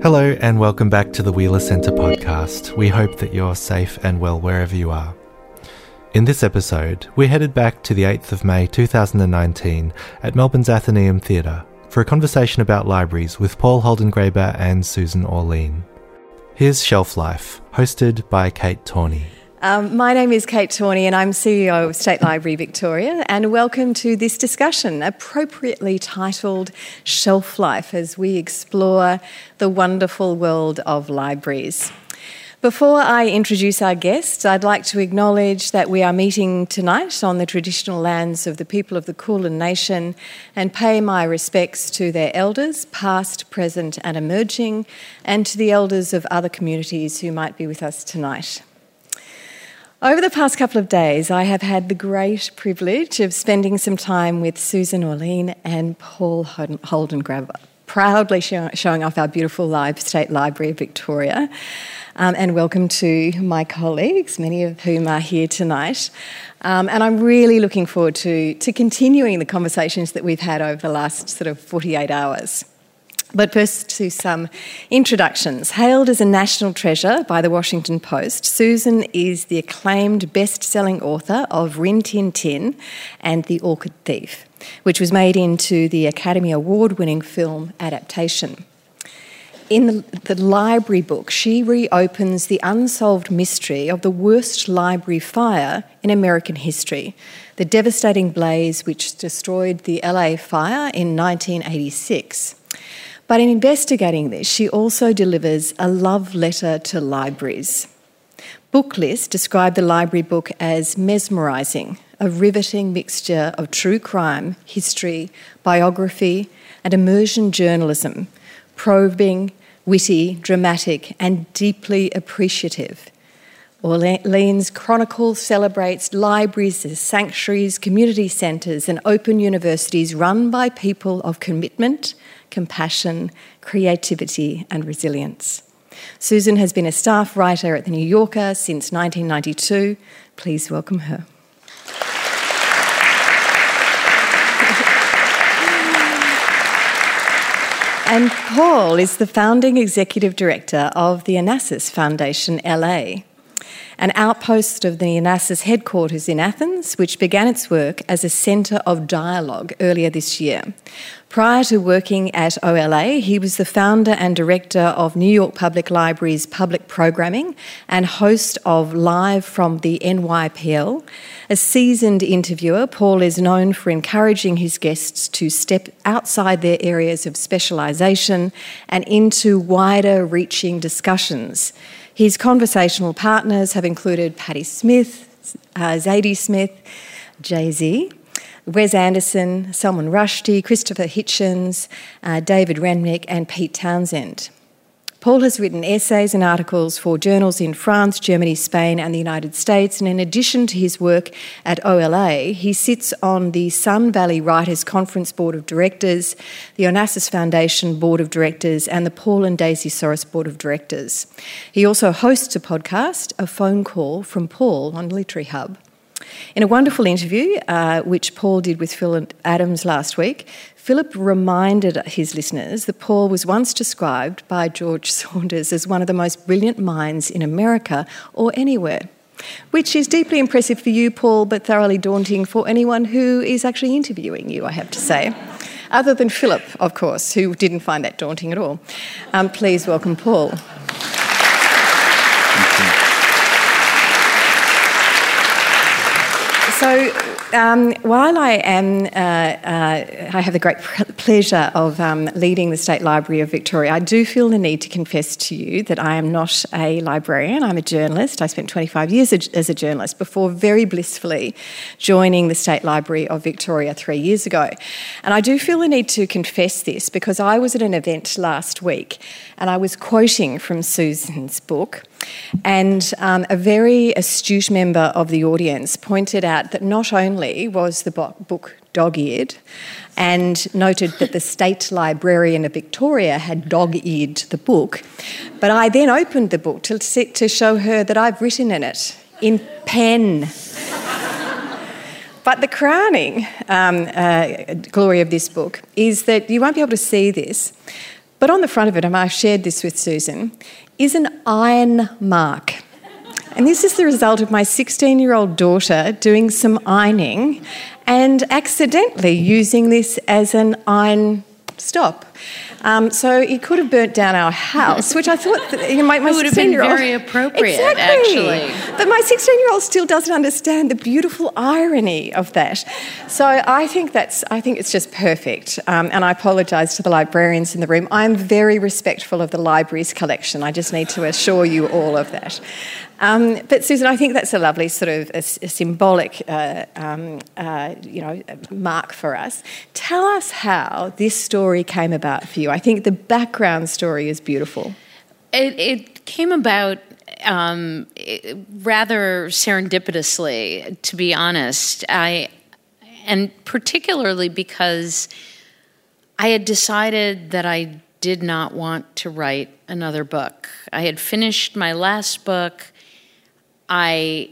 Hello, and welcome back to the Wheeler Centre podcast. We hope that you're safe and well wherever you are. In this episode, we're headed back to the 8th of May 2019 at Melbourne's Athenaeum Theatre for a conversation about libraries with Paul Holden Holdengräber and Susan Orlean. Here's Shelf Life, hosted by Kate Torney. Um, my name is Kate Torney, and I'm CEO of State Library Victoria. And welcome to this discussion, appropriately titled Shelf Life, as we explore the wonderful world of libraries. Before I introduce our guests, I'd like to acknowledge that we are meeting tonight on the traditional lands of the people of the Kulin Nation and pay my respects to their elders, past, present, and emerging, and to the elders of other communities who might be with us tonight. Over the past couple of days, I have had the great privilege of spending some time with Susan Orlean and Paul Holdengräber, proudly show, showing off our beautiful live State Library of Victoria. Um, and welcome to my colleagues, many of whom are here tonight. Um, and I'm really looking forward to, to continuing the conversations that we've had over the last sort of 48 hours. But first to some introductions. Hailed as a national treasure by the Washington Post, Susan is the acclaimed best selling author of Rin Tin Tin and The Orchid Thief, which was made into the Academy Award winning film adaptation. In the, the, library book, she reopens the unsolved mystery of the worst library fire in American history, the devastating blaze which destroyed the LA fire in 1986. But in investigating this, she also delivers a love letter to libraries. Booklist described the library book as mesmerising, a riveting mixture of true crime, history, biography, and immersion journalism, probing, witty, dramatic, and deeply appreciative. Orlean's Chronicle celebrates libraries as sanctuaries, community centres, and open universities run by people of commitment, compassion, creativity, and resilience. Susan has been a staff writer at The New Yorker since 1992. Please welcome her. and Paul is the founding executive director of the Onassis Foundation LA an outpost of the Onassis headquarters in Athens, which began its work as a centre of dialogue earlier this year. Prior to working at OLA, he was the founder and director of New York Public Library's public programming and host of Live from the NYPL. A seasoned interviewer, Paul is known for encouraging his guests to step outside their areas of specialisation and into wider reaching discussions. His conversational partners have included Patti Smith, uh, Zadie Smith, Jay Z, Wes Anderson, Salman Rushdie, Christopher Hitchens, uh, David Remnick, and Pete Townshend. Paul has written essays and articles for journals in France, Germany, Spain, and the United States. And in addition to his work at OLA, he sits on the Sun Valley Writers Conference Board of Directors, the Onassis Foundation Board of Directors, and the Paul and Daisy Soros Board of Directors. He also hosts a podcast, A Phone Call from Paul on Literary Hub. In a wonderful interview, uh, which Paul did with Phil Adams last week, Philip reminded his listeners that Paul was once described by George Saunders as one of the most brilliant minds in America or anywhere. Which is deeply impressive for you, Paul, but thoroughly daunting for anyone who is actually interviewing you, I have to say. Other than Philip, of course, who didn't find that daunting at all. Um, please welcome Paul. So, um, while I am, uh, uh, I have the great pleasure of um, leading the State Library of Victoria, I do feel the need to confess to you that I am not a librarian. I'm a journalist. I spent 25 years as a journalist before very blissfully joining the State Library of Victoria three years ago. And I do feel the need to confess this because I was at an event last week and I was quoting from Susan's book. And um, a very astute member of the audience pointed out that not only was the book dog eared, and noted that the State Librarian of Victoria had dog eared the book, but I then opened the book to, to show her that I've written in it in pen. But the crowning um, uh, glory of this book is that you won't be able to see this, But on the front of it, and I've shared this with Susan, is an iron mark. And this is the result of my 16 year old daughter doing some ironing and accidentally using this as an iron stop. Um, so it could have burnt down our house, which I thought that, you know, my, would have been very appropriate, exactly. actually. But my 16 year old still doesn't understand the beautiful irony of that. So I think that's I think it's just perfect. Um, and I apologise to the librarians in the room. I'm very respectful of the library's collection. I just need to assure you all of that. Um, but Susan, I think that's a lovely sort of a, a symbolic, uh, um, uh, you know, mark for us. Tell us how this story came about for you. I think the background story is beautiful. It, it came about um, rather serendipitously, to be honest. I, and particularly because I had decided that I did not want to write another book. I had finished my last book. I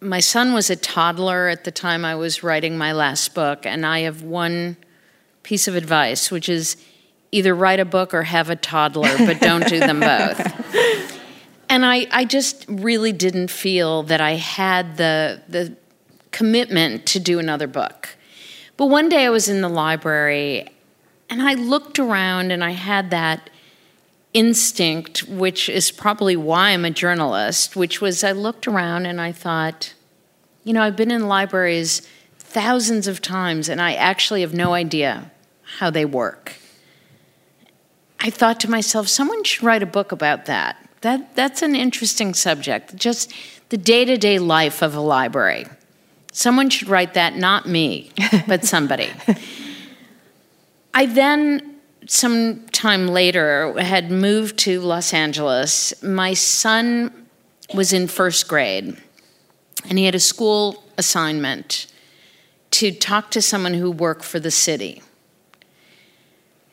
my son was a toddler at the time I was writing my last book, and I have one piece of advice, which is either write a book or have a toddler, but don't do them both. And I, I just really didn't feel that I had the the commitment to do another book. But one day I was in the library and I looked around and I had that instinct, which is probably why I'm a journalist, which was I looked around and I thought, you know, I've been in libraries thousands of times and I actually have no idea how they work. I thought to myself, someone should write a book about that. That that's an interesting subject. Just the day-to-day life of a library. Someone should write that, not me, but somebody. I then some time later had moved to Los Angeles. My son was in first grade, and he had a school assignment to talk to someone who worked for the city.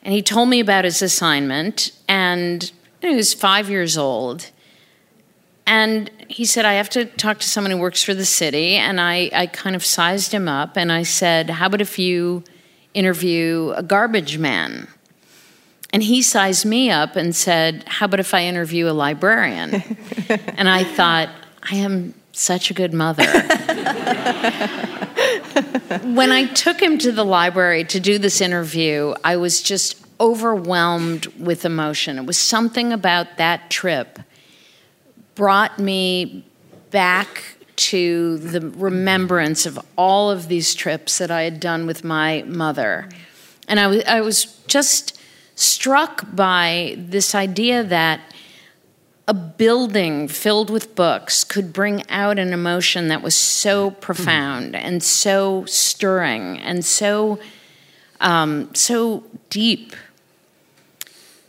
And he told me about his assignment, and he was five years old. And he said, I have to talk to someone who works for the city. And I, I kind of sized him up and I said, How about if you interview a garbage man? And he sized me up and said, How about if I interview a librarian? and I thought, I am such a good mother. when I took him to the library to do this interview, I was just overwhelmed with emotion. It was something about that trip brought me back to the remembrance of all of these trips that I had done with my mother. And I was, I was just struck by this idea that a building filled with books could bring out an emotion that was so profound and so stirring and so um, so deep.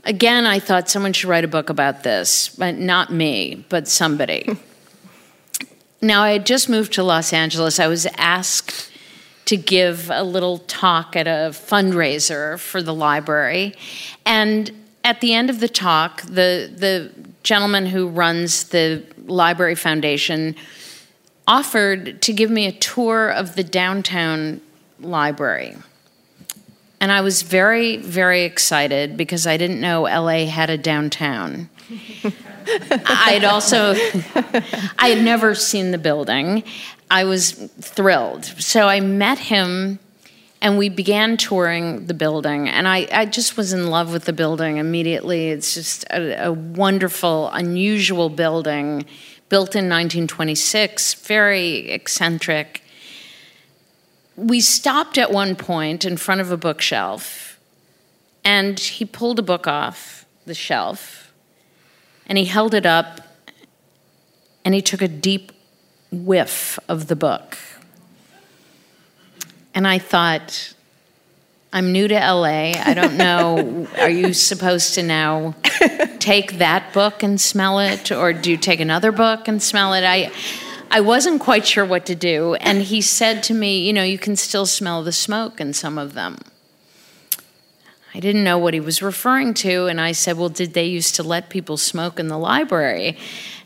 Again, I thought someone should write a book about this, but not me, but somebody. now, I had just moved to Los Angeles. I was asked to give a little talk at a fundraiser for the library. And at the end of the talk, the, the gentleman who runs the Library Foundation offered to give me a tour of the downtown library. And I was very, very excited because I didn't know LA had a downtown. I'd also, I had never seen the building. I was thrilled. So I met him and we began touring the building. And I, I just was in love with the building immediately. It's just a, a wonderful, unusual building built in 1926, very eccentric. We stopped at one point in front of a bookshelf, and he pulled a book off the shelf and he held it up and he took a deep whiff of the book. And I thought, I'm new to LA. I don't know. Are you supposed to now take that book and smell it, or do you take another book and smell it? I, I wasn't quite sure what to do. And he said to me, You know, you can still smell the smoke in some of them. I didn't know what he was referring to. And I said, Well, did they used to let people smoke in the library?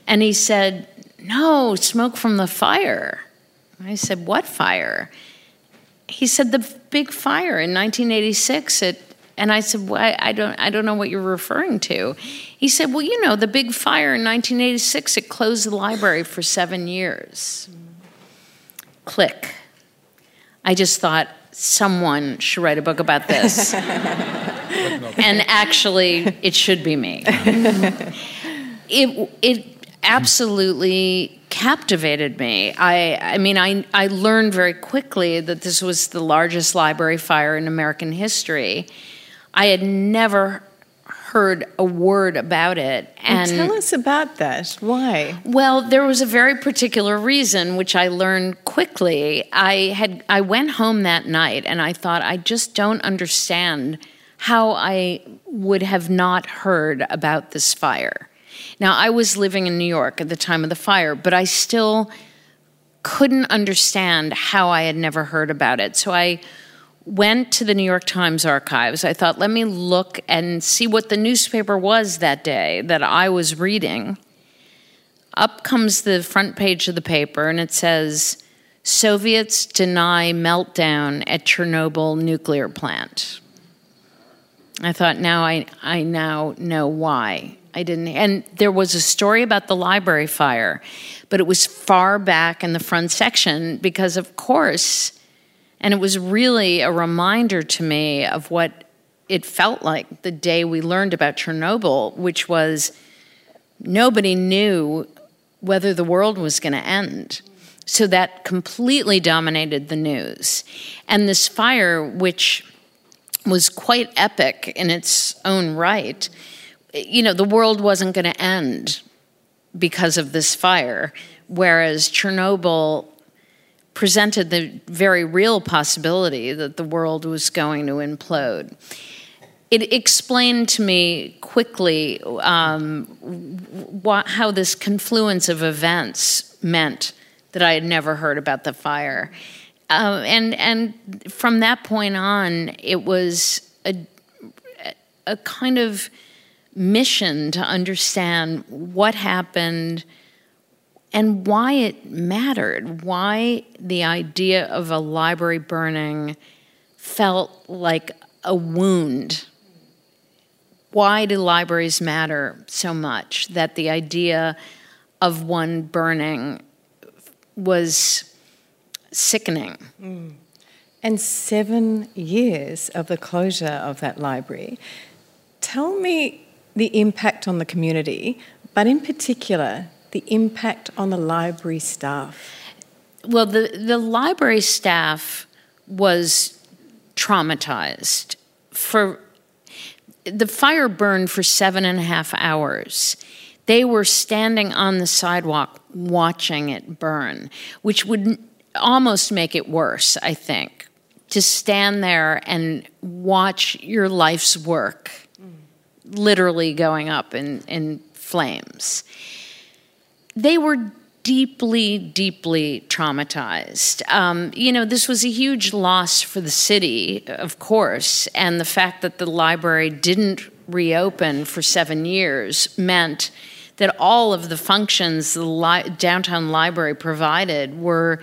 And he said, No, smoke from the fire. I said, What fire? He said, The big fire in 1986 at, And I said, well, I, don't, I don't know what you're referring to. He said, Well, you know, the big fire in 1986, it closed the library for seven years. Click. I just thought someone should write a book about this. and actually, it should be me. it, it absolutely captivated me. I, I mean, I, I learned very quickly that this was the largest library fire in American history. I had never heard a word about it. And, and, tell us about that. Why? Well, there was a very particular reason which I learned quickly. I had I went home that night and I thought I just don't understand how I would have not heard about this fire. Now, I was living in New York at the time of the fire, but I still couldn't understand how I had never heard about it. So I went to the New York Times archives. I thought, let me look and see what the newspaper was that day that I was reading. Up comes the front page of the paper, and it says Soviets deny meltdown at Chernobyl nuclear plant. I thought, now I, I now know why. I didn't, and there was a story about the library fire, but it was far back in the front section because, of course, and it was really a reminder to me of what it felt like the day we learned about Chernobyl, which was nobody knew whether the world was going to end. So that completely dominated the news. And this fire, which was quite epic in its own right, you know, the world wasn't going to end because of this fire, whereas Chernobyl presented the very real possibility that the world was going to implode. It explained to me quickly um, what, how this confluence of events meant that I had never heard about the fire. Uh, and, and from that point on, it was a, a kind of mission to understand what happened and why it mattered, why the idea of a library burning felt like a wound. Why do libraries matter so much that the idea of one burning was sickening? Mm. And seven years of the closure of that library. Tell me the impact on the community, but in particular, the impact on the library staff? Well, the, the library staff was traumatized. For the fire burned for seven and a half hours. They were standing on the sidewalk watching it burn, which would almost make it worse, I think, to stand there and watch your life's work. Literally going up in, in flames they were deeply, deeply traumatized. Um, you know, this was a huge loss for the city, of course, and the fact that the library didn't reopen for seven years meant that all of the functions the li- downtown library provided were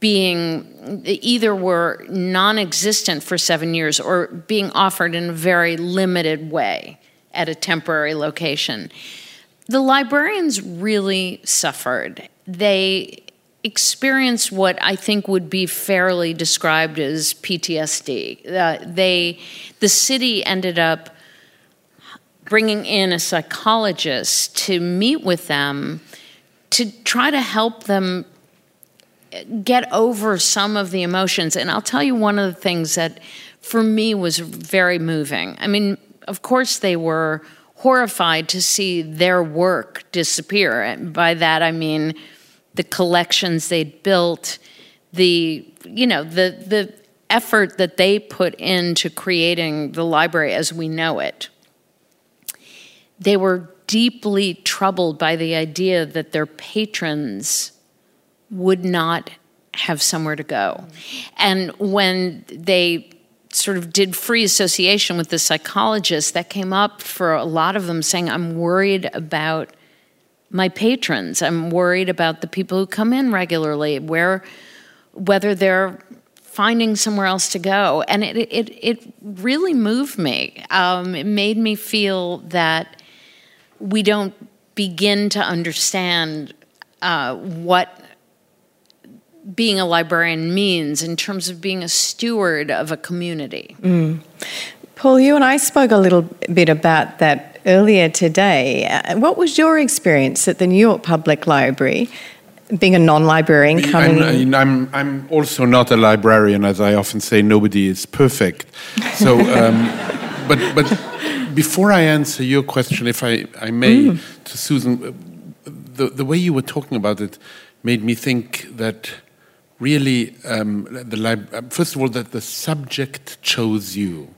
being either were non-existent for seven years or being offered in a very limited way at a temporary location the librarians really suffered. They experienced what I think would be fairly described as PTSD. Uh, they, the city ended up bringing in a psychologist to meet with them to try to help them get over some of the emotions. And I'll tell you one of the things that for me was very moving. I mean, of course, they were horrified to see their work disappear. And by that I mean the collections they'd built, the you know the the effort that they put into creating the library as we know it. They were deeply troubled by the idea that their patrons would not have somewhere to go. And when they sort of did free association with the psychologist, that came up for a lot of them saying, I'm worried about my patrons. I'm worried about the people who come in regularly, where whether they're finding somewhere else to go, and it it it really moved me. Um, it made me feel that we don't begin to understand uh, what being a librarian means in terms of being a steward of a community. Mm. Paul, you and I spoke a little bit about that earlier today. Uh, what was your experience at the New York Public Library? Being a non-librarian coming I'm, I'm, I'm also not a librarian, as I often say. Nobody is perfect. So, um, but but before I answer your question, if I, I may, mm. to Susan, the the way you were talking about it made me think that really, um, the first of all, that the subject chose you.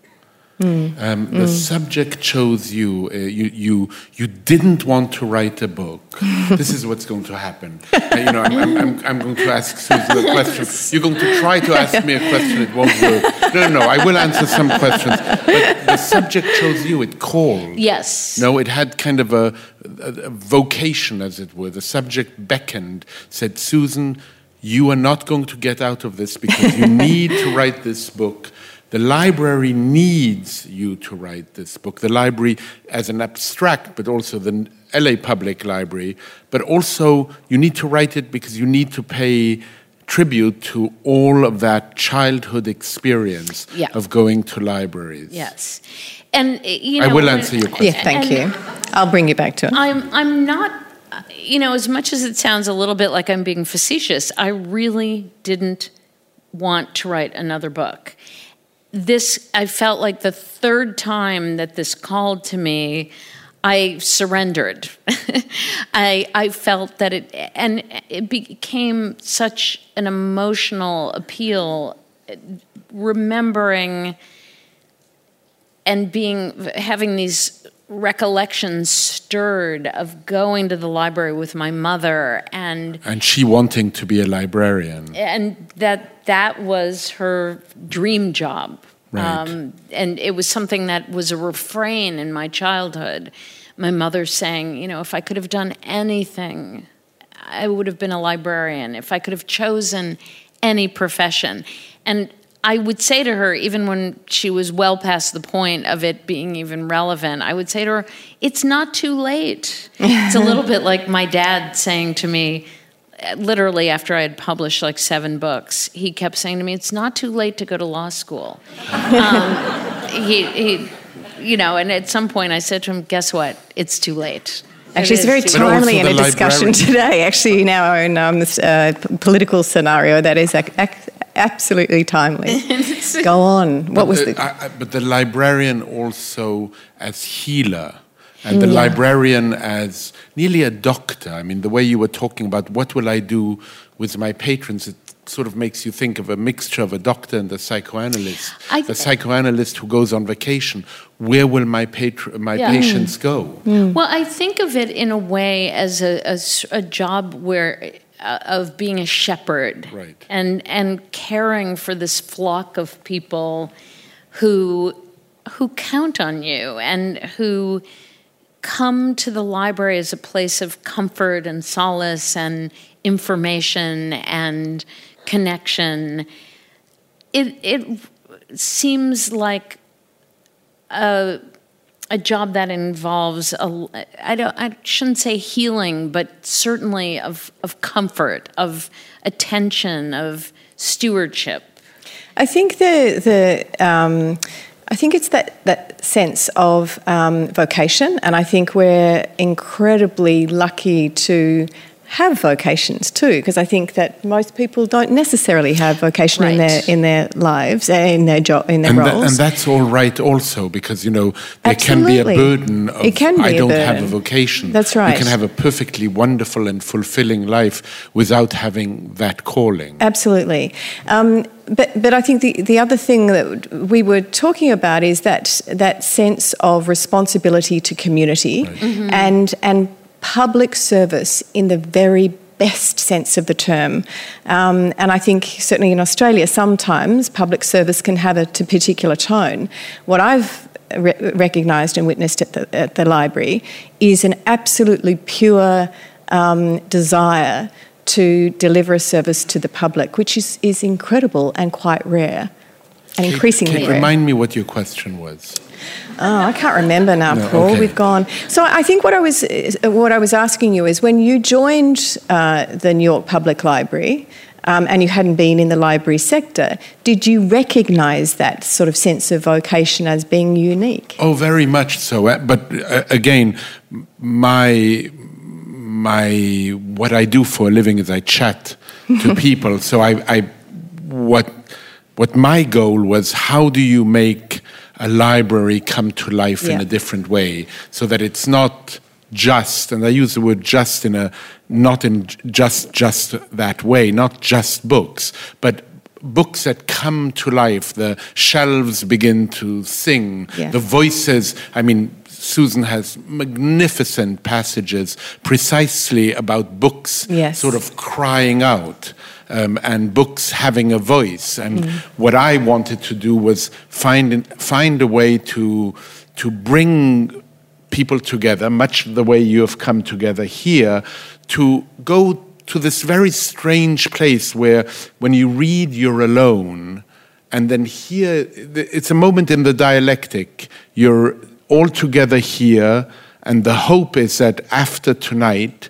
Mm. Um, the mm. subject chose you. Uh, you. You you didn't want to write a book. this is what's going to happen. Uh, you know, I'm, I'm, I'm, going to ask Susan a question. You're going to try to ask me a question. It won't work. No, no, no. I will answer some questions. But the subject chose you. It called. Yes. No, it had kind of a, a, a vocation, as it were. The subject beckoned, said, Susan you are not going to get out of this because you need to write this book. The library needs you to write this book. The library as an abstract, but also the LA Public Library, but also you need to write it because you need to pay tribute to all of that childhood experience yeah. of going to libraries. Yes. And eh, you know, I will answer your question. Yeah, thank you. I'll bring you back to it. I'm I'm not you know, as much as it sounds a little bit like I'm being facetious, I really didn't want to write another book. This, I felt like the third time that this called to me, I surrendered. I, I felt that it, and it became such an emotional appeal, remembering and being, having these recollections stirred of going to the library with my mother and and she wanting to be a librarian. And that that was her dream job. Right. Um, and it was something that was a refrain in my childhood. My mother saying you know if i could have done anything i would have been a librarian. If i could have chosen any profession. And I would say to her, even when she was well past the point of it being even relevant, I would say to her, It's not too late. it's a little bit like my dad saying to me, literally after I had published like seven books, he kept saying to me, It's not too late to go to law school. um, he, he, you know, and at some point I said to him, Guess what? It's too late. Actually, it's very timely in a discussion today. Actually, in our own um, this, uh, political scenario, that is ac- ac- absolutely timely. Go on. What but was the? the... I, but the librarian also as healer. And the yeah. librarian as nearly a doctor. I mean, the way you were talking about what will I do with my patrons, it sort of makes you think of a mixture of a doctor and a psychoanalyst. I, the psychoanalyst who goes on vacation, where will my patr- my yeah. patients go? Mm. Well, I think of it in a way as a, as a job where Uh, of being a shepherd right. and and caring for this flock of people who who count on you and who come to the library as a place of comfort and solace and information and connection. It it seems like a a job that involves a I don't I shouldn't say healing, but certainly of of comfort, of attention, of stewardship. I think the the um, I think it's that that sense of um, vocation, and I think we're incredibly lucky to have vocations too, because I think that most people don't necessarily have vocation right. in their in their lives, eh, in their job, in their and roles. and that's all right, also, because you know there Absolutely. can be a burden of it can be I don't a have a vocation. That's right. You can have a perfectly wonderful and fulfilling life without having that calling. Absolutely. Um, but but I think the, the other thing that we were talking about is that that sense of responsibility to community right. mm-hmm. and and public service in the very best sense of the term. Um, and I think certainly in Australia, sometimes public service can have a particular tone. What I've re- recognised and witnessed at the, at the, library is an absolutely pure um, desire to deliver a service to the public, which is, is incredible and quite rare, and increasingly Can rare. remind me what your question was? Oh, I can't remember now, No, Paul. okay. We've gone. So I think what I was what I was asking you is when you joined uh, the New York Public Library. Um, and you hadn't been in the library sector. Did you recognise that sort of sense of vocation as being unique? Oh, very much so. Uh, But uh, again, my my what I do for a living is I chat to people. So I, I what what my goal was how do you make a library come to life in a different way so that it's not just and I use the word just in a not in just just that way, not just books, but books that come to life. The shelves begin to sing. Yeah. The voices. I mean, Susan has magnificent passages precisely about books Yes. sort of crying out um, and books having a voice. And Mm. what I wanted to do was find find a way to to bring people together, much the way you have come together here, to go to this very strange place where when you read, you're alone. And then here, it's a moment in the dialectic. You're all together here, and the hope is that after tonight,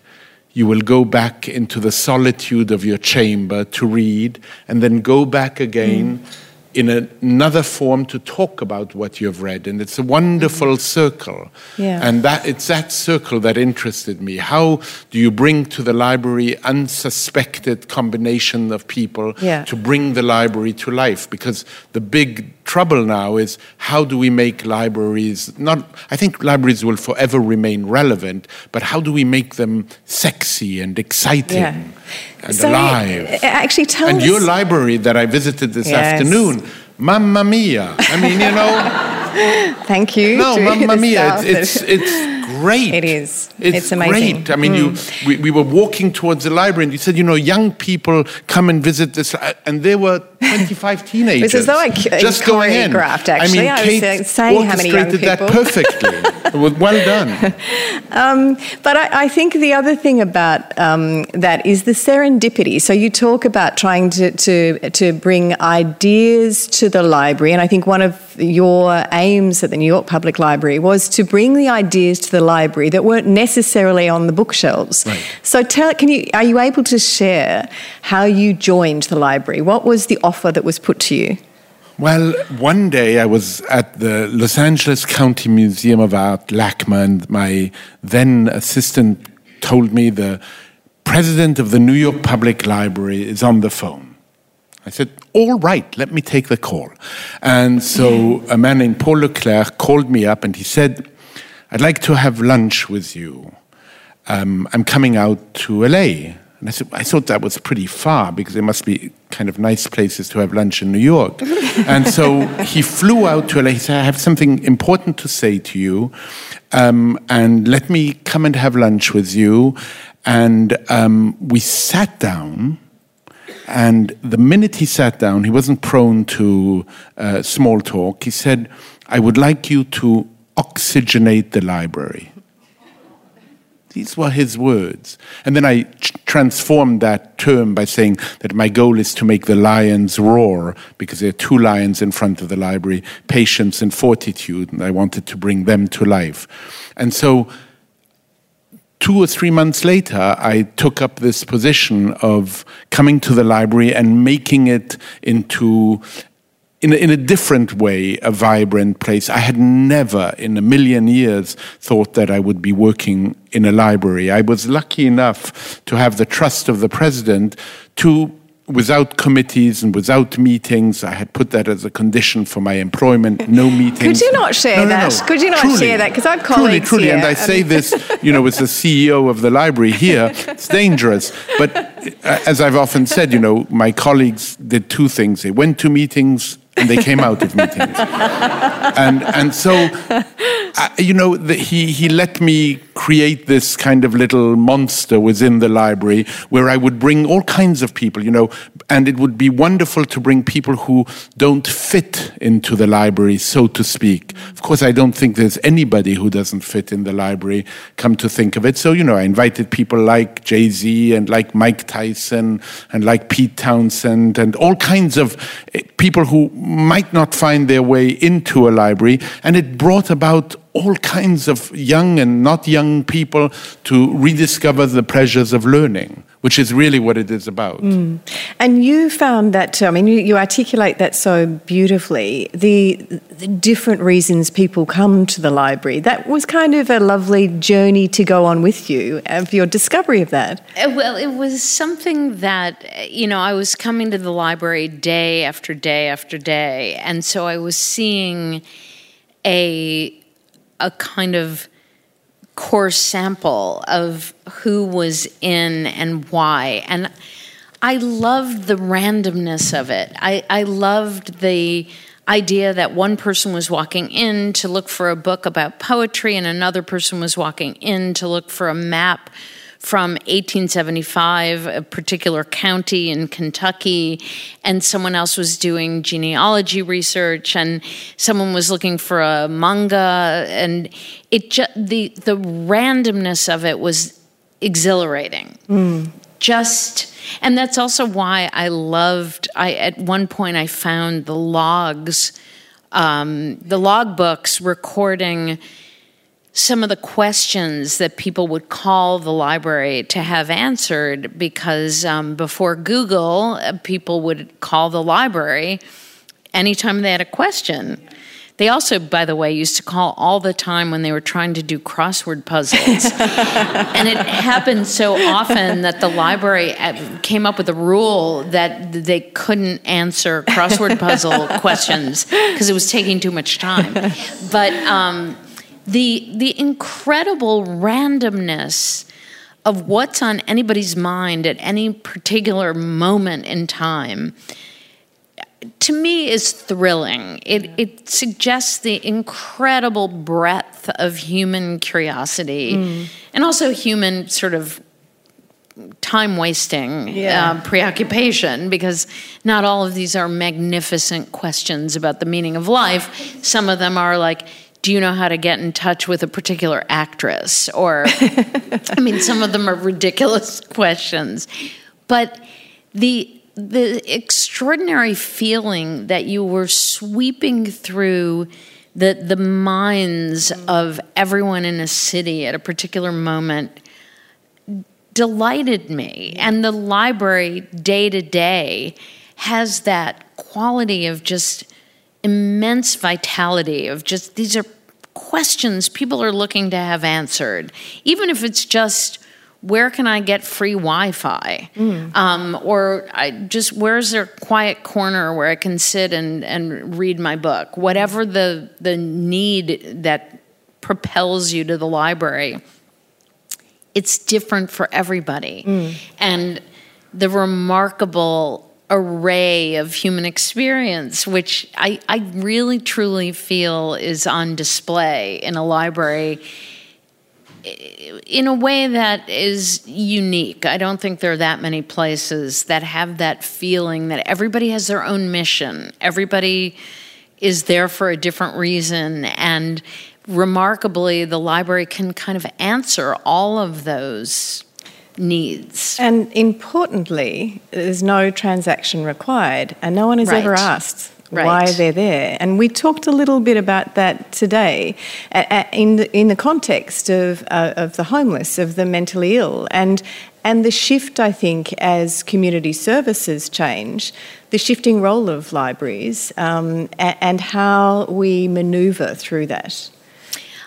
you will go back into the solitude of your chamber to read, and then go back again mm. In another form to talk about what you've read. And it's a wonderful mm-hmm. circle. Yeah. And that it's that circle that interested me. How do you bring to the library unsuspected combination of people Yeah. to bring the library to life? Because the big trouble now is how do we make libraries not I think libraries will forever remain relevant, but how do we make them sexy and exciting Yeah. And So, alive? uh, Actually, tell and your library that I visited this Yes. afternoon, mamma mia. I mean, you know, Thank you. no, mamma mia. It's, it's, it's great. It is. It's, It's amazing. Mm. great. I mean, you, we, we were walking towards the library and you said, you know, young people come and visit this, uh, and there were 25 teenagers. It's as though I just going in. choreographed, I mean, actually. I was, Kate uh, saying how many young orchestrated that perfectly. Well done. But I, I think the other thing about um, that is the serendipity. So you talk about trying to, to to bring ideas to the library, and I think one of your aims at the New York Public Library was to bring the ideas to the library that weren't necessarily on the bookshelves. Right. So tell, can you are you able to share how you joined the library? What was the offer that was put to you? Well, one day I was at the Los Angeles County Museum of Art, LACMA, and my then assistant told me the president of the New York Public Library is on the phone. I said, All right, let me take the call. And so a man named Paul Leclerc called me up and he said, I'd like to have lunch with you. Um, I'm coming out to LA. And I said, I thought that was pretty far because there must be kind of nice places to have lunch in New York. and so he flew out to LA. He said, I have something important to say to you. Um, and let me come and have lunch with you. And um, we sat down. And the minute he sat down, he wasn't prone to uh, small talk. He said, I would like you to oxygenate the library. These were his words. And then I transformed that term by saying that my goal is to make the lions roar because there are two lions in front of the library patience and fortitude, and I wanted to bring them to life. And so two or three months later, I took up this position of coming to the library and making it into, in a, in a different way, a vibrant place. I had never in a million years thought that I would be working in a library. I was lucky enough to have the trust of the president to. Without committees and without meetings, I had put that as a condition for my employment. No meetings. Could you not share No, no, that? no. Could you not Truly. share that? 'Cause I've Truly, colleagues truly, here, and I say this, you know, as the CEO of the library here, it's dangerous. But uh, as I've often said, you know, my colleagues did two things. They went to meetings and they came out of meetings. And, and so I, you know, the, he, he let me create this kind of little monster within the library where I would bring all kinds of people, you know, and it would be wonderful to bring people who don't fit into the library, so to speak. Of course, I don't think there's anybody who doesn't fit in the library, come to think of it. So, you know, I invited people like Jay Z and like Mike Tyson and like Pete Townshend and all kinds of eh, people who might not find their way into a library. And it brought about all kinds of young and not young people to rediscover the pleasures of learning, which is really what it is about. Mm. And you found that, I mean, you, you articulate that so beautifully, the, the, different reasons people come to the library. That was kind of a lovely journey to go on with you, of your discovery of that. Uh, well, it was something that, you know, I was coming to the library day after day after day. And so I was seeing a a kind of core sample of who was in and why. And I loved the randomness of it. I, I loved the idea that one person was walking in to look for a book about poetry and another person was walking in to look for a map from 1875, a particular county in Kentucky, and someone else was doing genealogy research, and someone was looking for a manga, and it just the the randomness of it was exhilarating. Mm. Just and that's also why I loved. I at one point I found the logs, um, the log books recording some of the questions that people would call the library to have answered because um, before Google, uh, people would call the library anytime they had a question. They also, by the way, used to call all the time when they were trying to do crossword puzzles. and it happened so often that the library uh, came up with a rule that they couldn't answer crossword puzzle questions because it was taking too much time. But um, the the incredible randomness of what's on anybody's mind at any particular moment in time to me is thrilling. It, it suggests the incredible breadth of human curiosity mm. and also human sort of time wasting yeah. uh, preoccupation because not all of these are magnificent questions about the meaning of life. Some of them are like, do you know how to get in touch with a particular actress? Or, I mean, some of them are ridiculous questions. But the the extraordinary feeling that you were sweeping through the the minds of everyone in a city at a particular moment delighted me. And the library day to day has that quality of just immense vitality of just these are questions people are looking to have answered, even if it's just where can I get free Wi-Fi, mm. um, or I just where's there a quiet corner where I can sit and, and read my book, whatever the the need that propels you to the library. It's different for everybody, mm. and the remarkable array of human experience, which I, I really truly feel is on display in a library in a way that is unique. I don't think there are that many places that have that feeling that everybody has their own mission. Everybody is there for a different reason. And remarkably, the library can kind of answer all of those needs. And importantly, there's no transaction required, and no one is right. ever asked Right. why they're there. And we talked a little bit about that today in the, in the context of, uh, of the homeless, of the mentally ill, and, and the shift, I think, as community services change, the shifting role of libraries um, and how we manoeuvre through that.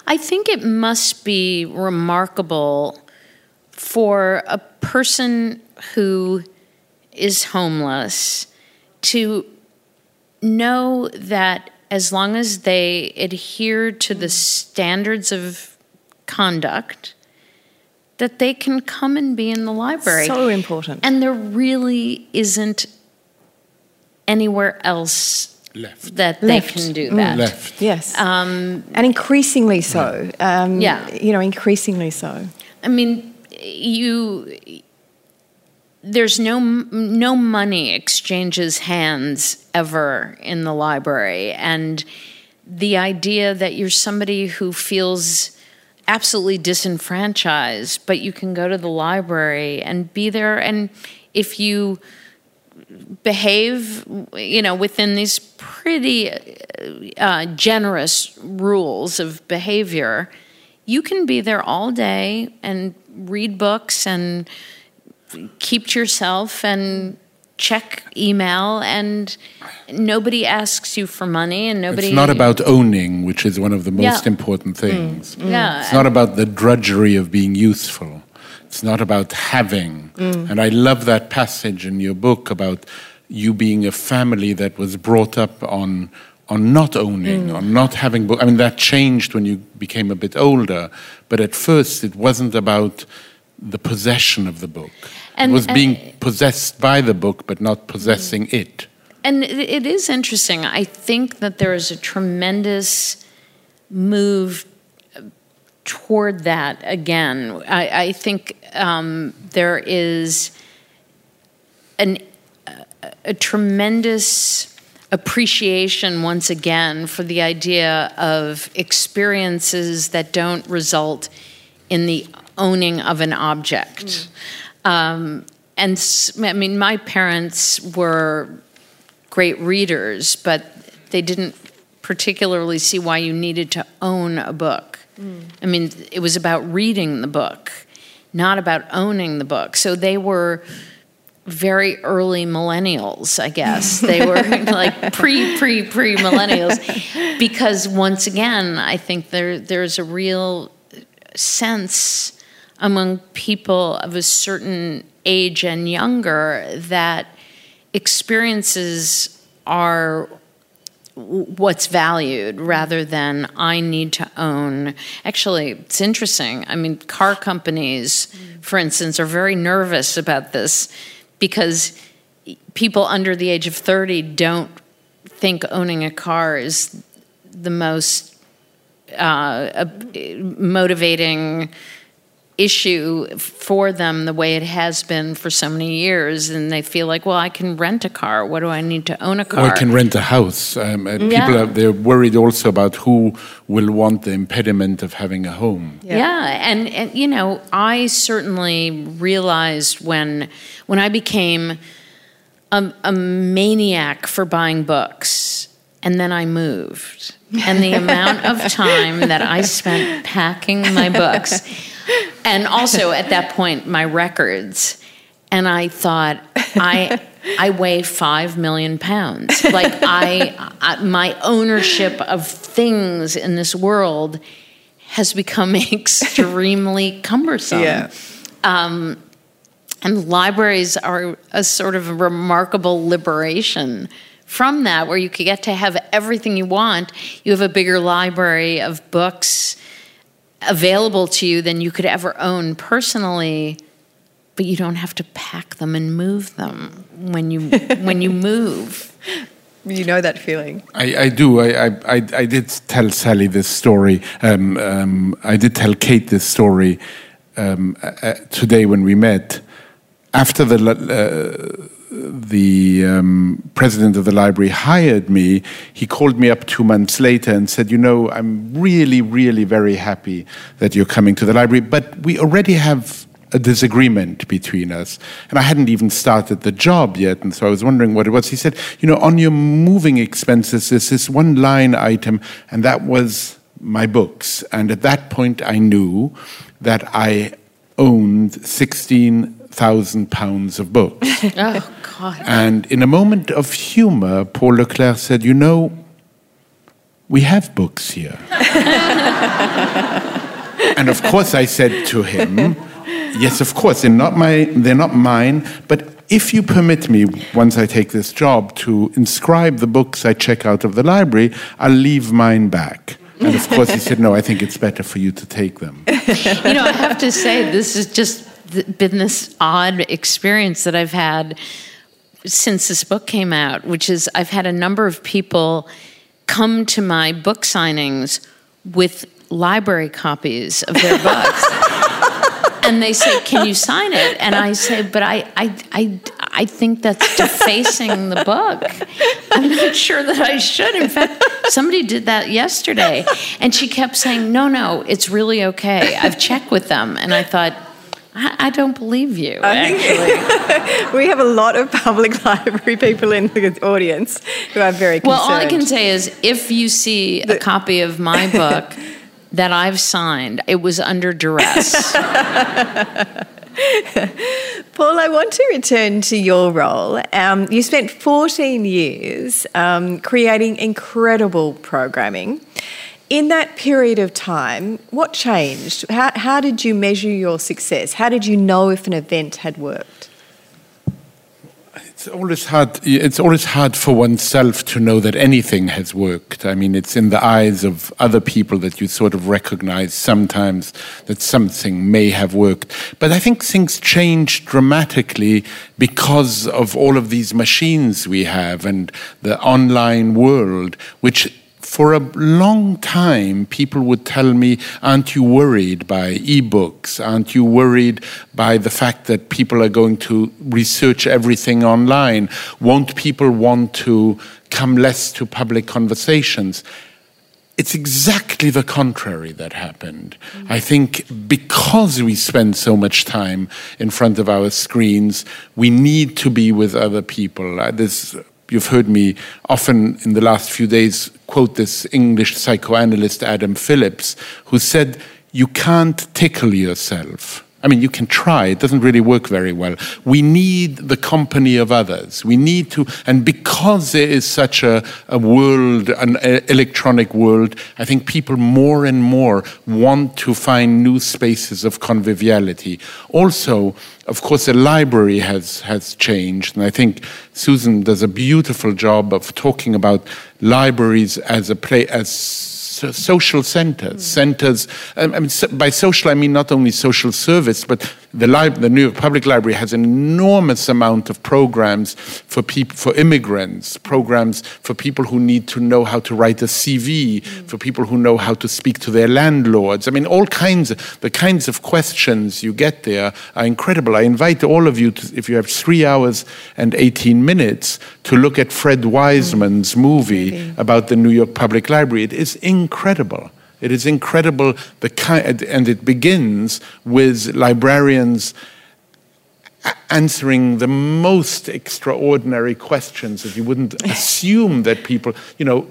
I think it must be remarkable for a person who is homeless to know that as long as they adhere to the standards of conduct, that they can come and be in the library. So important. And there really isn't anywhere else Left. that Left. they can do that. Left. Yes. Um, and increasingly so. Um, Yeah. You know, increasingly so. I mean, you. There's no no money exchanges hands ever in the library, and the idea that you're somebody who feels absolutely disenfranchised, but you can go to the library and be there, and if you behave, you know, within these pretty uh, generous rules of behavior, you can be there all day and read books and keep to yourself and check email and nobody asks you for money and nobody It's not about owning, which is one of the most Yeah. Mm. important things. yeah It's not about the drudgery of being useful. It's not about having. And I love that passage in your book about you being a family that was brought up on on not owning, mm. on not having books. I mean, that changed when you became a bit older. But at first, it wasn't about the possession of the book. And- it was being possessed by the book, but not possessing mm. it. And it it is interesting. I think that there is a tremendous move uh, toward that again. I, I think um, there is an, a, a tremendous appreciation once again for the idea of experiences that don't result in the owning of an object. Um, and I mean, my parents were great readers, but they didn't particularly see why you needed to own a book. I mean, it was about reading the book, not about owning the book. So they were very early millennials, I guess. They were like pre, pre, pre millennials. Because once again, I think there there's a real sense among people of a certain age and younger that experiences are what's valued rather than I need to own. Actually, it's interesting. I mean, car companies, for instance, are very nervous about this because people under the age of 30 don't think owning a car is the most uh, motivating issue for them the way it has been for so many years and they feel like well i can rent a car. What do i need to own a car Or I can rent a house. Um, uh, people are they're worried also about who will want the impediment of having a home. Yeah, and, and you know, I certainly realized when when I became a, a maniac for buying books, and then I moved, and the amount of time that I spent packing my books, and also at that point my records, and I thought I. I weigh five million pounds. Like I, I, my ownership of things in this world has become extremely cumbersome. Yeah. Um, And libraries are a sort of remarkable liberation from that, where you could get to have everything you want. You have a bigger library of books available to you than you could ever own personally, but you don't have to pack them and move them when you when you move. You know that feeling. I, I do. I, I, I, I did tell Sally this story. Um, um, I did tell Kate this story um, uh, uh, today when we met. After the uh, the um, president of the library hired me, he called me up two months later and said, "You know, I'm really, really very happy that you're coming to the library, but we already have." A disagreement between us. And I hadn't even started the job yet. And so I was wondering what it was. He said, You know, on your moving expenses, there's this one line item, and that was my books. And at that point, I knew that I owned 16,000 pounds of books. Oh God! and in a moment of humor, Paul Leclerc said, You know, we have books here. and of course, I said to him, Yes, of course, they're not, my, they're not mine, but if you permit me, once I take this job, to inscribe the books I check out of the library, I'll leave mine back. And of course, he said, No, I think it's better for you to take them. you know, I have to say, this is just th- been this odd experience that I've had since this book came out, which is I've had a number of people come to my book signings with library copies of their books. and they say, "Can you sign it?" And I say, "But I, I, I, I think that's defacing the book. I'm not sure that I should. In fact, somebody did that yesterday, and she kept saying, "No, no, it's really okay. I've checked with them." And I thought. I, I don't believe you, actually. we have a lot of public library people in the audience who are very concerned. Well, all I can say is if you see a copy of my book that I've signed, it was under duress. Paul, I want to return to your role. Um, you spent 14 years um, creating incredible programming. In that period of time, what changed? How, how did you measure your success? How did you know if an event had worked? It's always hard. It's always hard for oneself to know that anything has worked. I mean, it's in the eyes of other people that you sort of recognize sometimes that something may have worked. But I think things change dramatically because of all of these machines we have and the online world, which for a long time, people would tell me, Aren't you worried by ebooks? Aren't you worried by the fact that people are going to research everything online? Won't people want to come less to public conversations? It's exactly the contrary that happened. Mm-hmm. I think because we spend so much time in front of our screens, we need to be with other people. Uh, there's You've heard me often in the last few days quote this English psychoanalyst, Adam Phillips, who said, You can't tickle yourself. I mean, you can try, it doesn't really work very well. We need the company of others. We need to, and because there is such a, a world, an electronic world, I think people more and more want to find new spaces of conviviality. Also, of course, the library has, has changed, and I think Susan does a beautiful job of talking about libraries as a play, as social centers, centers. Um, I mean, by social, I mean not only social service, but the, the New York Public Library has an enormous amount of programs for people, for immigrants, programs for people who need to know how to write a CV, for people who know how to speak to their landlords. I mean, all kinds, of, the kinds of questions you get there are incredible. I invite all of you, to, if you have three hours and 18 minutes, to look at Fred Wiseman's movie about the New York Public Library. It is incredible. It is incredible, the kind, and it begins with librarians answering the most extraordinary questions that you wouldn't assume that people, you know,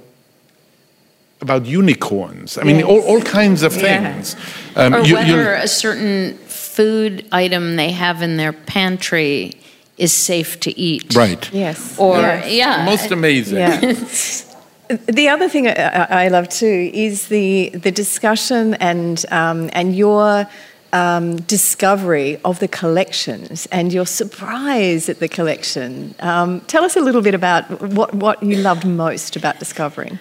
about unicorns. I mean, yes. all, all, kinds of things. Yeah. Um, or you, whether a certain food item they have in their pantry is safe to eat. Right. Yes. Or, yes. yeah. Most amazing. Yeah. The other thing I love too is the the discussion and um, and your um, discovery of the collections and your surprise at the collection. Um, tell us a little bit about what what you loved most about discovering.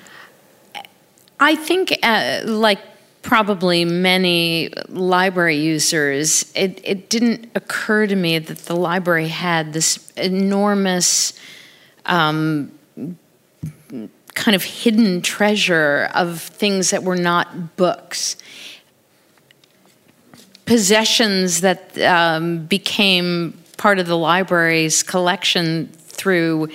I think, uh, like probably many library users, it, it didn't occur to me that the library had this enormous. Um, kind of hidden treasure of things that were not books. Possessions that um, became part of the library's collection through,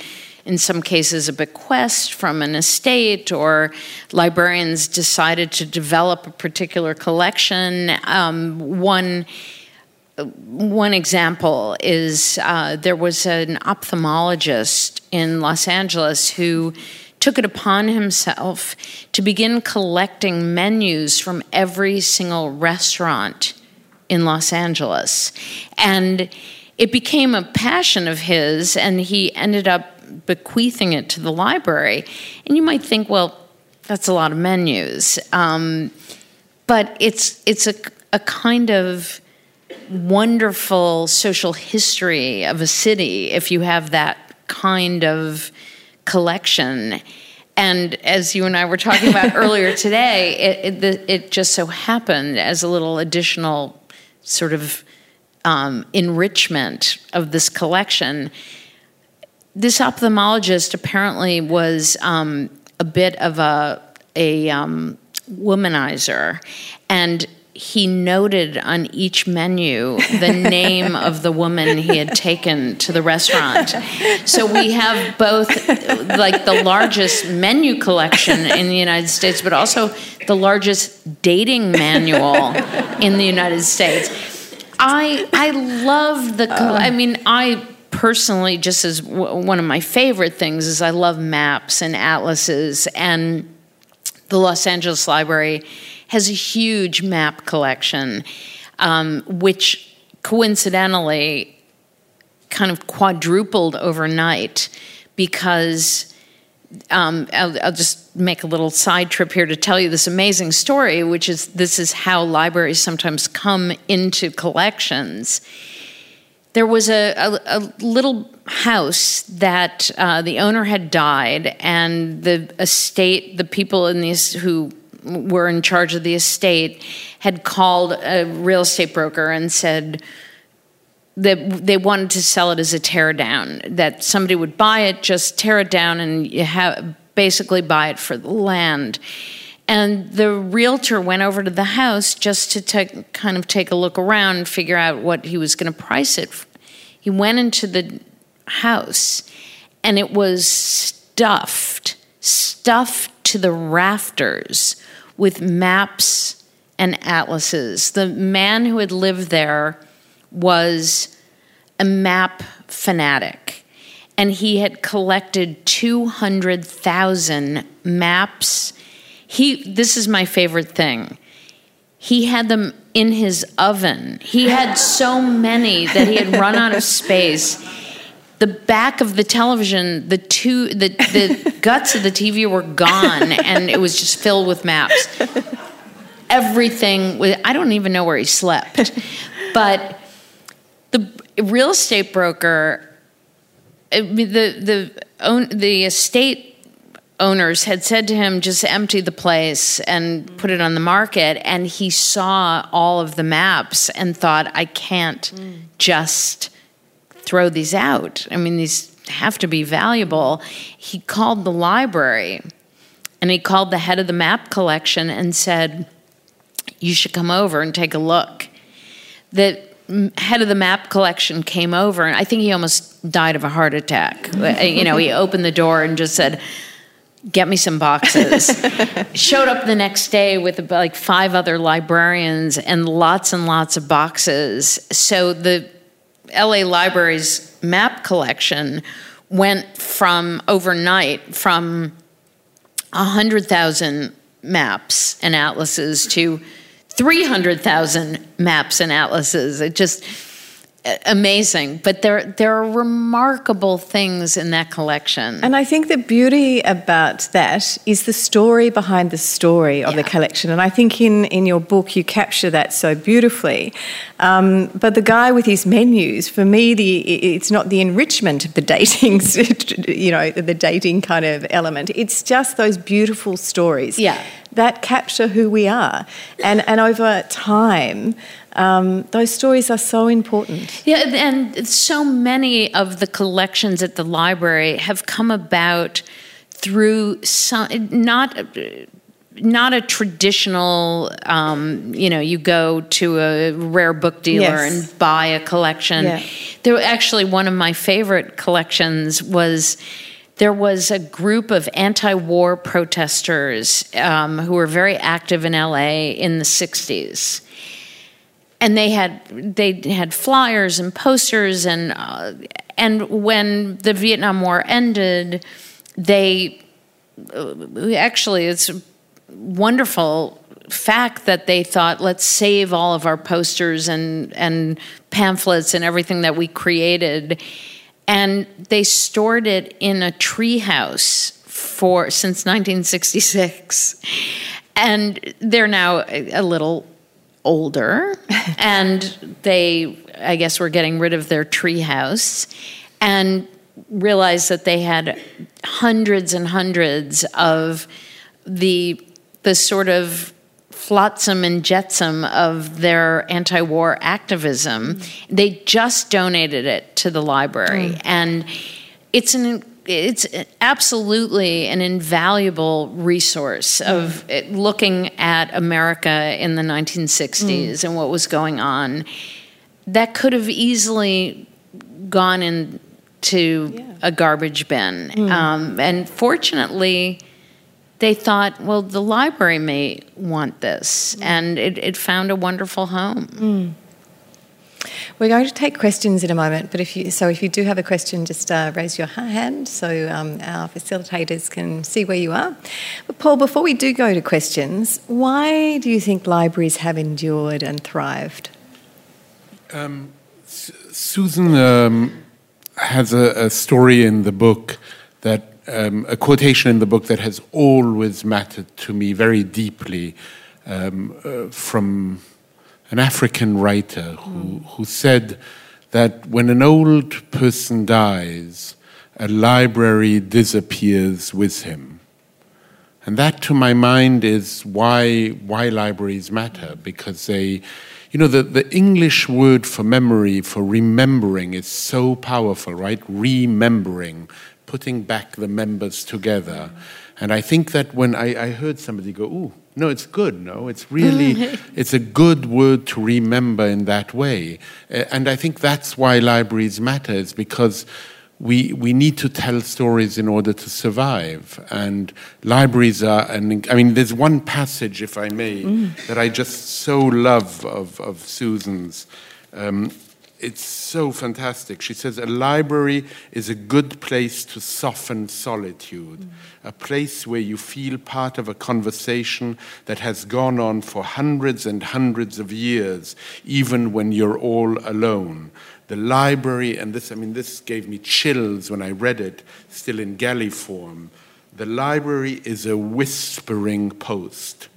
in some cases, a bequest from an estate, or librarians decided to develop a particular collection. Um, one one example is uh, there was an ophthalmologist in Los Angeles who took it upon himself to begin collecting menus from every single restaurant in Los Angeles. And it became a passion of his, and he ended up bequeathing it to the library. And you might think, well, that's a lot of menus. Um, but it's, it's a, a kind of wonderful social history of a city if you have that kind of collection. And as you and I were talking about earlier today, it, it, it, just so happened as a little additional sort of um, enrichment of this collection. this ophthalmologist apparently was um, a bit of a a um, womanizer, and he noted on each menu the name of the woman he had taken to the restaurant. So we have both like the largest menu collection in the United States, but also the largest dating manual in the United States. I I love the. Oh. I mean, I personally just as w- one of my favorite things is I love maps and atlases and the Los Angeles Library has a huge map collection, um, which coincidentally kind of quadrupled overnight because. Um, I'll, I'll, just make a little side trip here to tell you this amazing story, which is this is how libraries sometimes come into collections. There was a, a, a little house that uh, the owner had died, and the estate, the people in these who were in charge of the estate had called a real estate broker and said that they wanted to sell it as a tear down, that somebody would buy it, just tear it down, and you have, basically buy it for the land. And the realtor went over to the house just to take, kind of take a look around figure out what he was going to price it. He went into the house and it was stuffed, stuffed to the rafters with maps and atlases. The man who had lived there was a map fanatic, and he had collected 200,000 maps. He, this is my favorite thing. He had them in his oven. He had so many that he had run out of space the back of the television, the two, the, the guts of the TV were gone, and it was just filled with maps. Everything. was. I don't even know where he slept, but the real estate broker, the the own the estate owners had said to him just empty the place and put it on the market and he saw all of the maps and thought i can't mm. just throw these out. I mean, these have to be valuable. He called the library and he called the head of the map collection and said, You should come over and take a look. The head of the map collection came over, and I think he almost died of a heart attack. you know, he opened the door and just said, Get me some boxes. Showed up the next day with like five other librarians and lots and lots of boxes. So the LA Library's map collection went from overnight from 100,000 maps and atlases to 300,000 maps and atlases. It just amazing but there there are remarkable things in that collection. And i think the beauty about that is the story behind the story of yeah. the collection. And i think in in your book you capture that so beautifully. Um, but the guy with his menus for me the it's not the enrichment of the dating you know the dating kind of element. It's just those beautiful stories. Yeah that capture who we are and and over time um, those stories are so important. Yeah, and so many of the collections at the library have come about through some not not a traditional um, you know you go to a rare book dealer yes. and buy a collection yeah. there actually one of my favorite collections was there was a group of anti-war protesters um, who were very active in la in the 60s and they had they had flyers and posters and uh, and when the Vietnam War ended, they uh, actually it's a wonderful fact that they thought let's save all of our posters and and pamphlets and everything that we created and they stored it in a treehouse for since 1966 and they're now a, a little older. And they, I guess, were getting rid of their treehouse and realized that they had hundreds and hundreds of the the sort of flotsam and jetsam of their anti-war activism. Mm. They just donated it to the library mm. and it's an it's absolutely an invaluable resource of mm. looking at America in the 1960s mm. and what was going on. That could have easily gone into yeah. a garbage bin. Mm. Um, and fortunately, they thought, well, the library may want this, mm. and it, it, found a wonderful home. Mm. We're going to take questions in a moment, but if you so if you do have a question, just uh, raise your hand so um, our facilitators can see where you are. But Paul, before we do go to questions, why do you think libraries have endured and thrived? Um, Susan um, has a, a, story in the book that um, a quotation in the book that has always mattered to me very deeply um, uh, from an African writer who, who said that when an old person dies, a library disappears with him. And that, to my mind, is why, why libraries matter, because they, you know, the, the English word for memory, for remembering, is so powerful, right? Remembering, putting back the members together. And I think that when I, I heard somebody go, ooh, no, it's good. No, it's really, it's a good word to remember in that way. And I think that's why libraries matter, is because we, we need to tell stories in order to survive. And libraries are, an, I mean, there's one passage, if I may, mm. that I just so love of, of Susan's. Um, it's so fantastic. She says a library is a good place to soften solitude, mm. a place where you feel part of a conversation that has gone on for hundreds and hundreds of years, even when you're all alone. The library, and this, I mean, this gave me chills when I read it, still in galley form. The library is a whispering post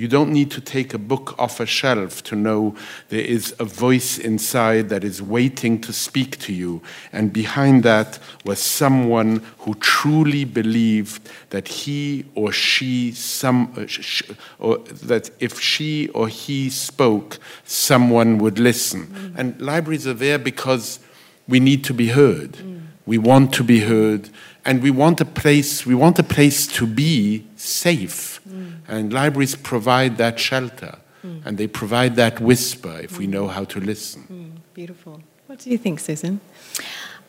you don't need to take a book off a shelf to know there is a voice inside that is waiting to speak to you. And behind that was someone who truly believed that he or she, some, uh, or that if she or he spoke, someone would listen. Mm. And libraries are there because we need to be heard. Mm. We want to be heard, and we want a place. We want a place to be safe and libraries provide that shelter mm. and they provide that whisper if we know how to listen. Mm, beautiful. What do you think, Susan?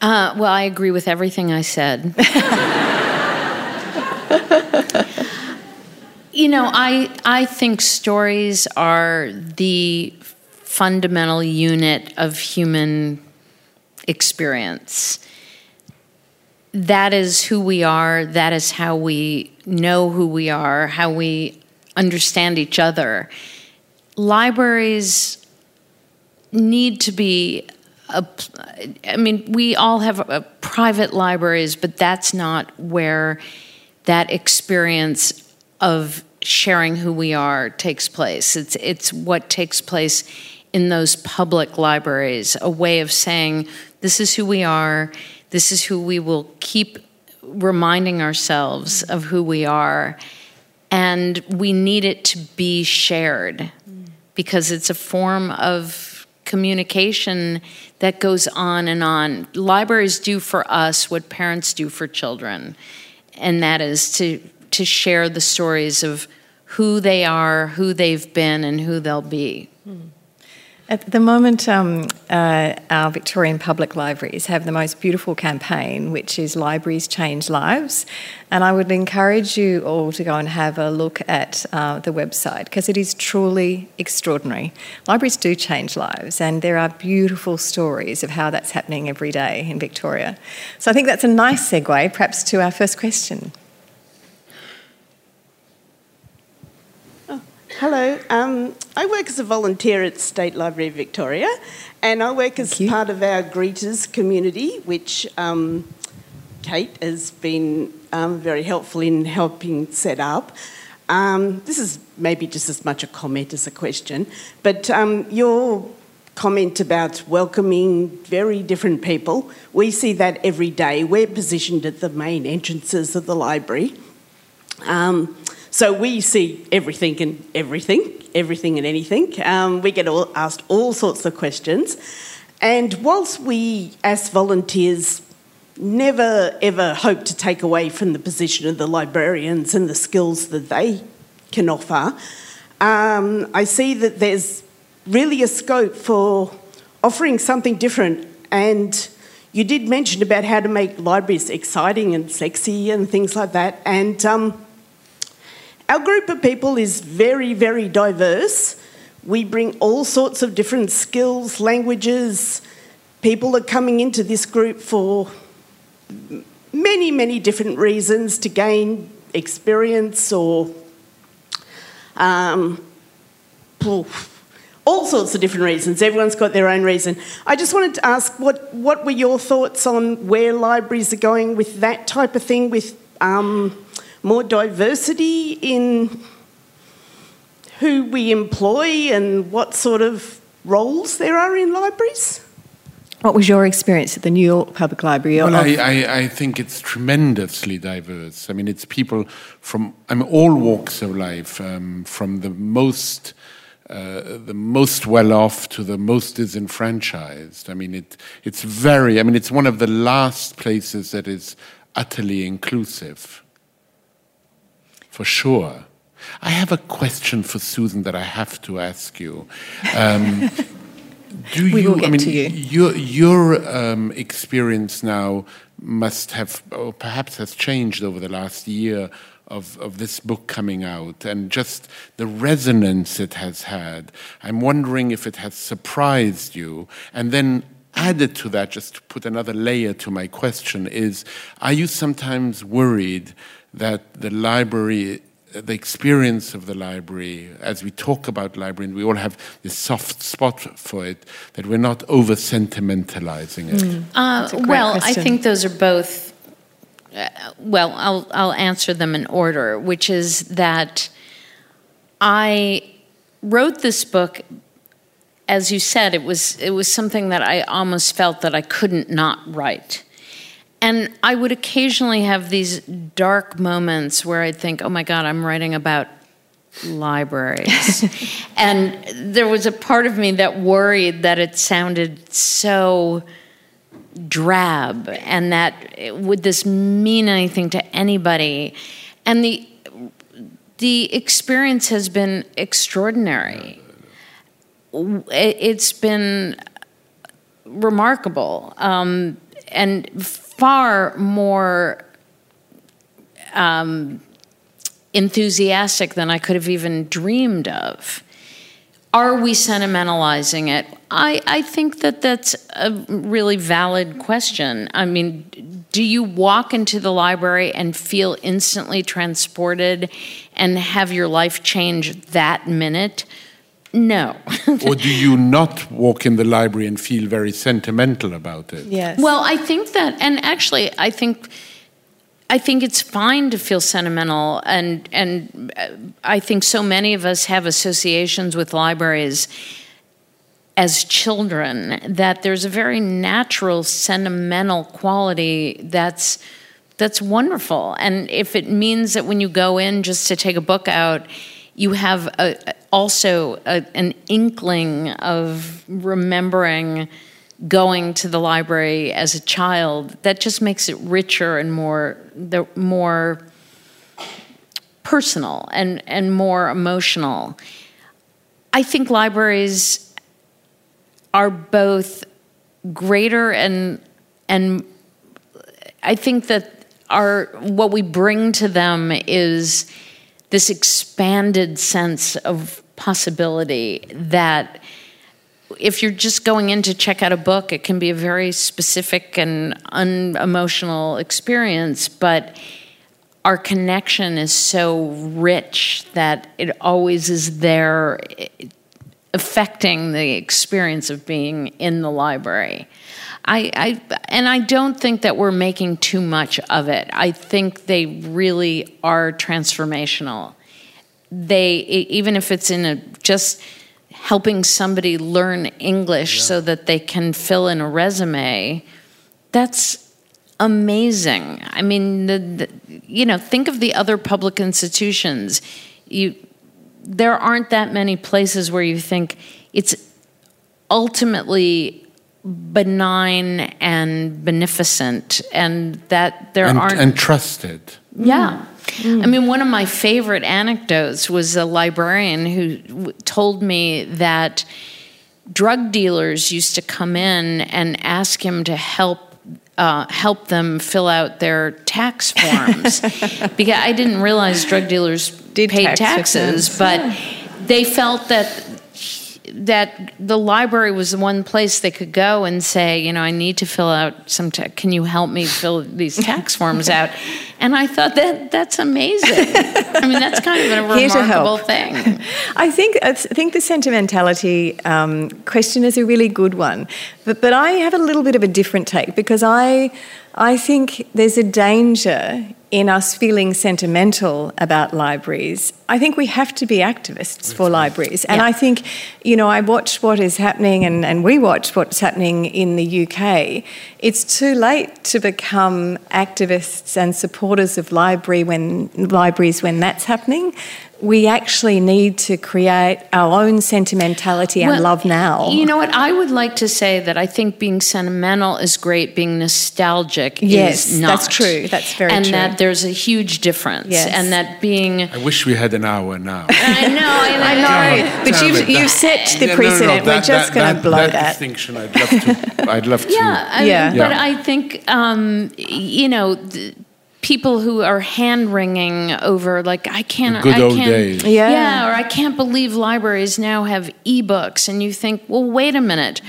Uh, well, I agree with everything I said. you know, I, I think stories are the fundamental unit of human experience. That is who we are, that is how we know who we are, how we understand each other. Libraries need to be a, I mean, we all have a, private libraries, but that's not where that experience of sharing who we are takes place. It's it's what takes place in those public libraries, a way of saying this is who we are, this is who we will keep reminding ourselves of who we are. And we need it to be shared because it's a form of communication that goes on and on. Libraries do for us what parents do for children, and that is to, to share the stories of who they are, who they've been, and who they'll be. Mm. At the moment, um, uh, our Victorian public libraries have the most beautiful campaign, which is Libraries Change Lives. And I would encourage you all to go and have a look at uh, the website because it is truly extraordinary. Libraries do change lives, and there are beautiful stories of how that's happening every day in Victoria. So I think that's a nice segue, perhaps, to our first question. Hello. Um, I work as a volunteer at State Library of Victoria, and I work as part of our greeters community, which um, Kate has been um, very helpful in helping set up. Um, this is maybe just as much a comment as a question, but um, your comment about welcoming very different people, we see that every day. We're positioned at the main entrances of the library. Um, so we see everything and everything, everything and anything. Um, we get all, asked all sorts of questions. And whilst we, as volunteers, never ever hope to take away from the position of the librarians and the skills that they can offer. Um, I see that there's really a scope for offering something different. And you did mention about how to make libraries exciting and sexy and things like that. And um, our group of people is very, very diverse. We bring all sorts of different skills, languages. People are coming into this group for many, many different reasons to gain experience or um, all sorts of different reasons. Everyone's got their own reason. I just wanted to ask what, what were your thoughts on where libraries are going with that type of thing, with um, more diversity in who we employ and what sort of roles there are in libraries? What was your experience at the New York Public Library? Well, I, I, I, think it's tremendously diverse. I mean, it's people from I mean, all walks of life, um, from the most uh, the most well off to the most disenfranchised. I mean, it, it's very, I mean, it's one of the last places that is utterly inclusive, for sure. I have a question for Susan that I have to ask you. Um, do we you, I mean, you. your, your um, experience now must have, or perhaps has changed over the last year of, of this book coming out and just the resonance it has had. I'm wondering if it has surprised you. And then added to that, just to put another layer to my question, is are you sometimes worried that the library the experience of the library, as we talk about library, and we all have this soft spot for it, that we're not over sentimentalizing it. Mm. Uh, well, question. I think those are both uh, well, I'll, I'll answer them in order, which is that I wrote this book. As you said, it was it was something that I almost felt that I couldn't not write. And I would occasionally have these dark moments where I'd think, oh my God, I'm writing about libraries. and there was a part of me that worried that it sounded so drab and that would this mean anything to anybody. And the the experience has been extraordinary. It's been remarkable. Um, and far more um, enthusiastic than I could have even dreamed of. Are we sentimentalizing it? I, I think that that's a really valid question. I mean, do you walk into the library and feel instantly transported and have your life change that minute? No. or do you not walk in the library and feel very sentimental about it? Yes. Well, I think that, and actually, I think. I think it's fine to feel sentimental, and and uh, I think so many of us have associations with libraries as children that there's a very natural sentimental quality that's that's wonderful and if it means that when you go in just to take a book out you have a, also a, an inkling of remembering going to the library as a child. That just makes it richer and more the more personal and and more emotional. I think libraries are both greater and and I think that our what we bring to them is this expanded sense of possibility that if you're just going in to check out a book, it can be a very specific and unemotional experience, but our connection is so rich that it always is there eh, affecting the experience of being in the library. I, I, and I don't think that we're making too much of it. I think they really are transformational. They even if it's in a just helping somebody learn English yeah. so that they can fill in a resume, that's amazing. I mean, the, the, you know, think of the other public institutions. You there aren't that many places where you think it's ultimately benign and beneficent, and that there and, aren't and trusted. yeah. I mean, one of my favorite anecdotes was a librarian who w- told me that drug dealers used to come in and ask him to help. Uh, help them fill out their tax forms because I didn't realize drug dealers Did paid tax taxes, returns. but they felt that that the library was the one place they could go and say, you know, I need to fill out some. Ta- can you help me fill these tax forms out? And I thought that that's amazing. I mean, that's kind of a remarkable thing. I think I think the sentimentality um, question is a really good one, but but I have a little bit of a different take because I I think there's a danger in us feeling sentimental about libraries. I think we have to be activists for libraries, and Yeah. I think you know I watch what is happening, and and we watch what's happening in the UK. It's too late to become activists and supporters of library when libraries when that's happening we actually need to create our own sentimentality and Well, love now. You know what? I would like to say that I think being sentimental is great. Being nostalgic Yes, is not. that's true. That's very and true. And that there's a huge difference. Yes. And that being. I wish we had an hour now. I know. I I know, God but you've, it, you've that- set the Yeah, no, no, no, precedent. We're that- just going to blow that that. distinction. I'd love to. I'd love to. Yeah, I, Yeah. but I think um, you know th- people who are hand wringing over like I can't, The good I old can't, days. Yeah. or I can't believe libraries now have ebooks, and you think, well, wait a minute.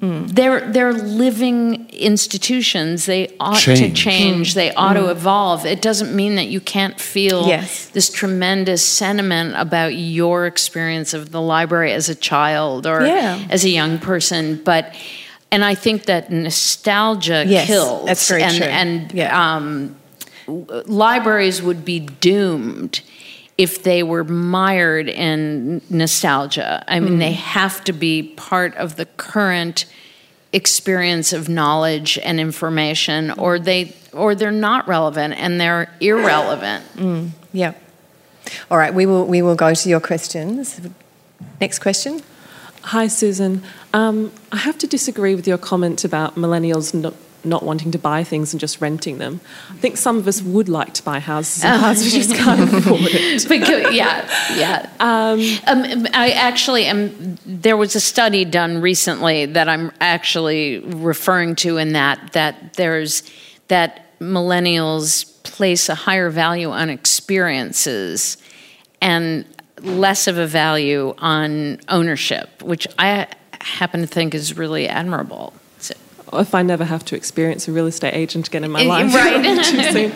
Hmm. They're they're living institutions. They ought to Change. change. They ought to evolve. It doesn't mean that you can't feel. Yes. this tremendous sentiment about your experience of the library as a child or Yeah. as a young person, but and I think that nostalgia Yes, kills. that's very and, true. And Yeah. um, w- libraries would be doomed if they were mired in nostalgia. I mean, Mm. they have to be part of the current experience of knowledge and information, or they or they're not relevant and they're irrelevant. Yeah. All right, we will, we will go to your questions. Next question. Hi, Susan. Um, I have to disagree with your comment about millennials not, not wanting to buy things and just renting them. I think some of us would like to buy houses and cars, we just can't afford it. Because, yeah, yeah. Um, I actually am. There was a study done recently that I'm actually referring to in that that there's that millennials place a higher value on experiences and less of a value on ownership, which I happen to think is really admirable. If I never have to experience a real estate agent again in my life. right. too soon.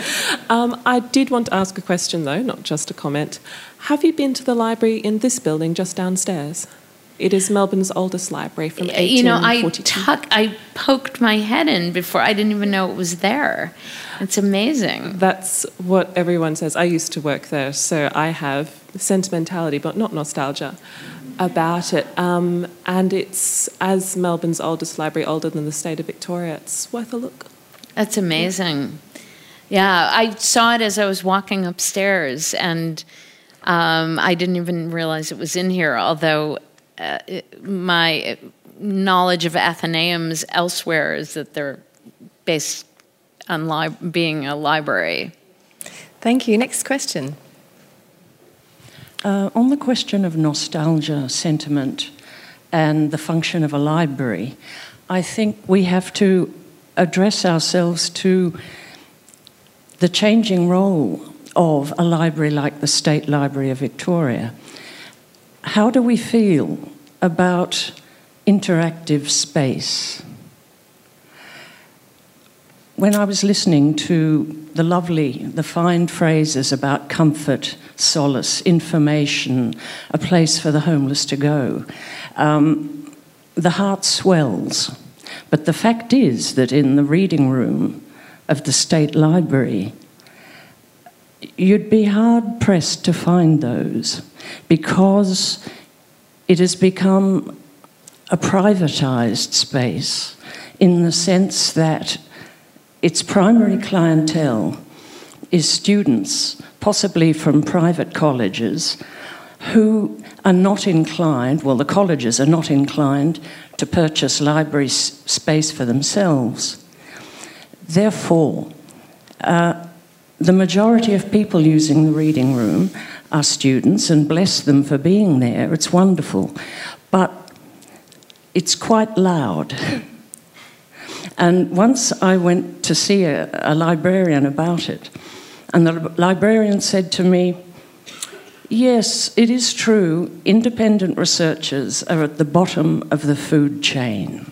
Um, I did want to ask a question, though, not just a comment. Have you been to the library in this building just downstairs? It is Melbourne's oldest library from you know, I tuck, I poked my head in before I didn't even know it was there. It's amazing. That's what everyone says. I used to work there, so I have sentimentality, but not nostalgia, about it. Um, and it's, as Melbourne's oldest library, older than the state of Victoria, it's worth a look. That's amazing. Yeah, I saw it as I was walking upstairs, and um, I didn't even realize it was in here. Although uh, it- my knowledge of Athenaeums elsewhere is that they're based on li- being a library. Thank you. Next question. Uh, on the question of nostalgia, sentiment, and the function of a library, I think we have to address ourselves to the changing role of a library like the State Library of Victoria. How do we feel about interactive space? When I was listening to the lovely, the fine phrases about comfort, solace, information, a place for the homeless to go, um, the heart swells. But the fact is that in the reading room of the State Library, you'd be hard pressed to find those because it has become a privatized space in the sense that its primary clientele is students, possibly from private colleges, who are not inclined, well, the colleges are not inclined to purchase library space for themselves. Therefore, uh, the majority of people using the reading room are students, and bless them for being there. It's wonderful. But it's quite loud. And once I went to see a, a librarian about it, and the librarian said to me, Yes, it is true, independent researchers are at the bottom of the food chain.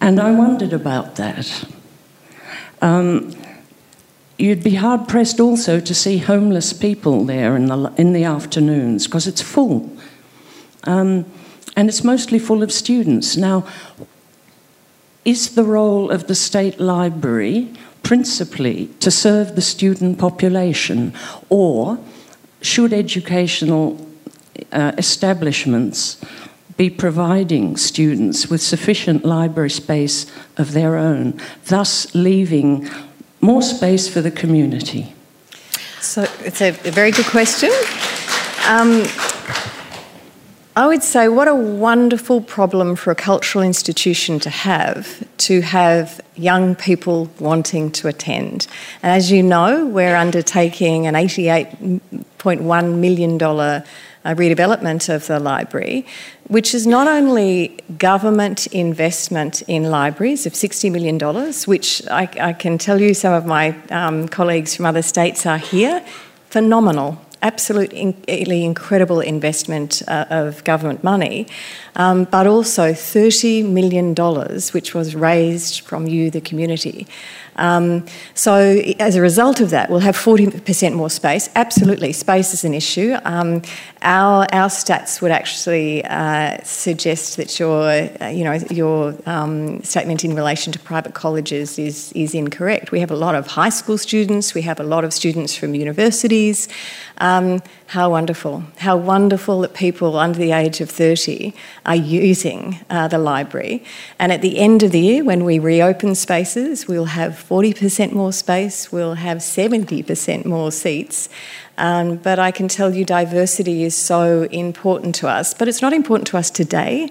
And I wondered about that. Um, you'd be hard pressed also to see homeless people there in the, in the afternoons because it's full. Um, and it's mostly full of students. Now, is the role of the State Library principally to serve the student population, or should educational uh, establishments be providing students with sufficient library space of their own, thus leaving more space for the community? So it's a, a very good question. Um, I would say, what a wonderful problem for a cultural institution to have, to have young people wanting to attend. And as you know, we're undertaking an $88.1 million uh, redevelopment of the library, which is not only government investment in libraries of $60 million, which I, I can tell you some of my um, colleagues from other states are here, phenomenal absolutely incredible investment uh, of government money, um, but also $30 million, which was raised from you, the community. Um, so, as a result of that, we'll have 40% more space. Absolutely, space is an issue. Um, our, our stats would actually uh, suggest that your, uh, you know, your um, statement in relation to private colleges is, is incorrect. We have a lot of high school students, we have a lot of students from universities. How wonderful. How wonderful that people under the age of 30 are using uh, the library. And at the end of the year, when we reopen spaces, we'll have 40% more space, we'll have 70% more seats. Um, but I can tell you diversity is so important to us. But it's not important to us today.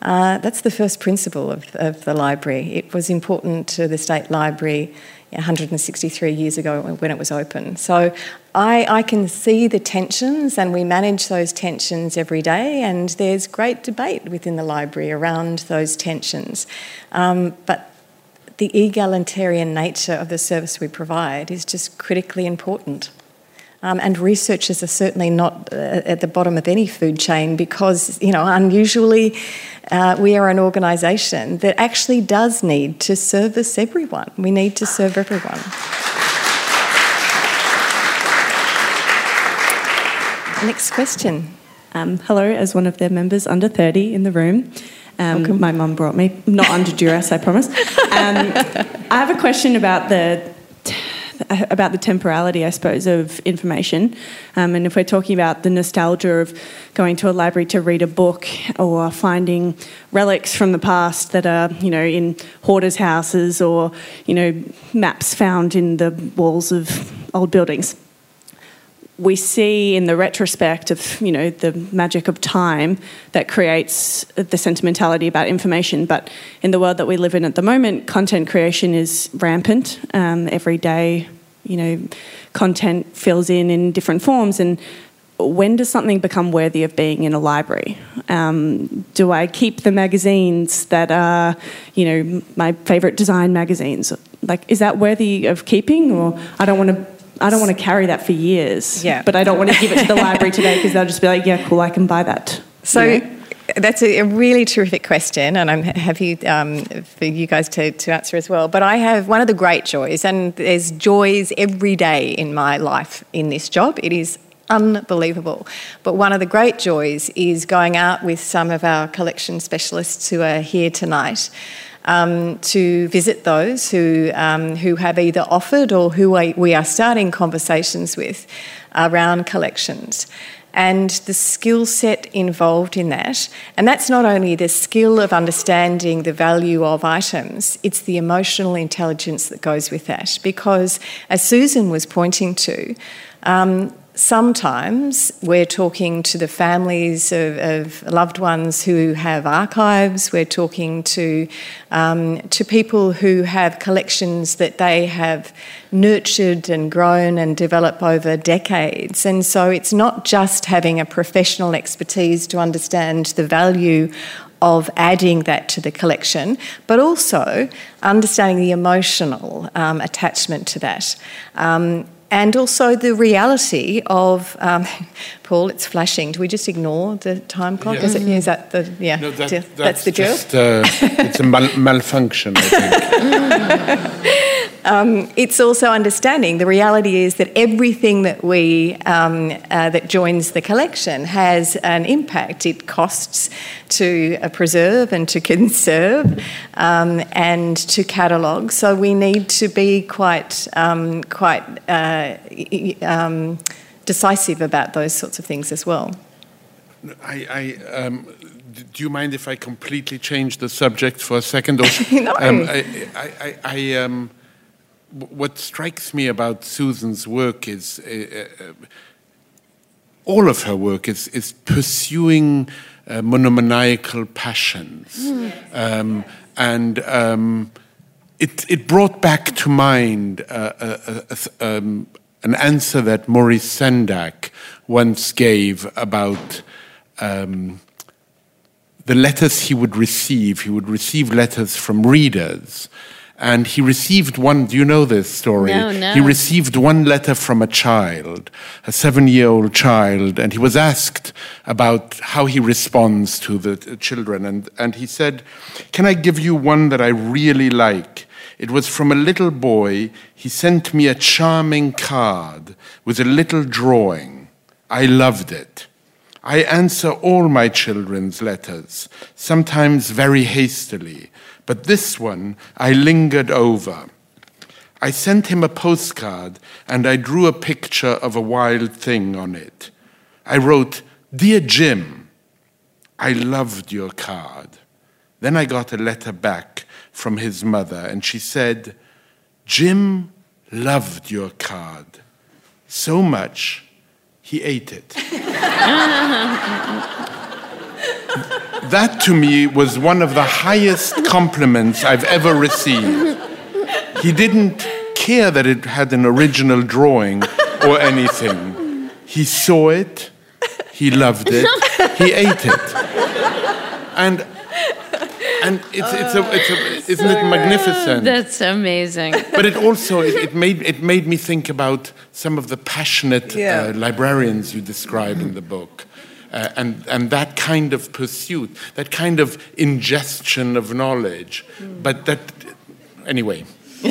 Uh, that's the first principle of, of the library. It was important to the State Library 163 years ago when it was open. So I, I, can see the tensions, and we manage those tensions every day, and there's great debate within the library around those tensions. Um, but the egalitarian nature of the service we provide is just critically important. Um, and researchers are certainly not uh, at the bottom of any food chain because, you know, unusually uh, we are an organisation that actually does need to service everyone. We need to serve everyone. Next question. Um, hello, as one of their members under 30 in the room. Um, my mum brought me, not under duress, I promise. Um, I have a question about the about the temporality, I suppose, of information. Um, and if we're talking about the nostalgia of going to a library to read a book or finding relics from the past that are, you know, in hoarders' houses or, you know, maps found in the walls of old buildings. We see in the retrospect of, you know, the magic of time that creates the sentimentality about information. But in the world that we live in at the moment, content creation is rampant. Um, every day, you know, content fills in in different forms. And when does something become worthy of being in a library? Um, do I keep the magazines that are, you know, my favourite design magazines? Like, is that worthy of keeping, or I don't want to? I don't want to carry that for years. Yeah. But I don't want to give it to the library today because they'll just be like, yeah, cool, I can buy that. So. Know? That's a, really terrific question, and I'm happy um, for you guys to, to answer as well. But I have one of the great joys, and there's joys every day in my life in this job. It is unbelievable. But one of the great joys is going out with some of our collection specialists who are here tonight. Um, to visit those who, um, who have either offered or who we are starting conversations with around collections and the skill set involved in that. And that's not only the skill of understanding the value of items, it's the emotional intelligence that goes with that. Because, as Susan was pointing to, um, sometimes we're talking to the families of, of, loved ones who have archives. We're talking to um, to people who have collections that they have nurtured and grown and developed over decades. And so it's not just having a professional expertise to understand the value of adding that to the collection, but also understanding the emotional um, attachment to that. Um, and also the reality of um, Paul. It's flashing. Do we just ignore the time clock? Is, it, is that the yeah? No, that, that's, that's, the drill. Just, uh, it's a mal- malfunction. I think. Um, it's also understanding the reality is that everything that we um, uh, that joins the collection has an impact. It costs to uh, preserve and to conserve um, and to catalogue. So we need to be quite um, quite uh, um, decisive about those sorts of things as well. I, I um, do you mind if I completely change the subject for a second? Or, no. Um, I, I, I, um, what strikes me about Susan's work is uh, uh, all of her work is, is pursuing uh, monomaniacal passions. Mm. Um, and um, it, it brought back to mind uh, um, an answer that Maurice Sendak once gave about um, the letters he would receive. He would receive letters from readers and he received one. Do you know this story? No, no. He received one letter from a child, a seven year old child, and he was asked about how he responds to the children. And, and he said, Can I give you one that I really like? It was from a little boy. He sent me a charming card with a little drawing. I loved it. I answer all my children's letters, sometimes very hastily but this one I lingered over. I sent him a postcard and I drew a picture of a wild thing on it. I wrote, Dear Jim, I loved your card. Then I got a letter back from his mother and she said, Jim loved your card so much he ate it. that to me was one of the highest compliments I've ever received. He didn't care that it had an original drawing or anything. He saw it, he loved it, he ate it. And and it's, it's a, it's a, isn't it magnificent? That's amazing. But it also it, it, made it made me think about some of the passionate yeah. uh, librarians you describe in the book. Uh, and, and that kind of pursuit, that kind of ingestion of knowledge. Mm. But that, anyway. um,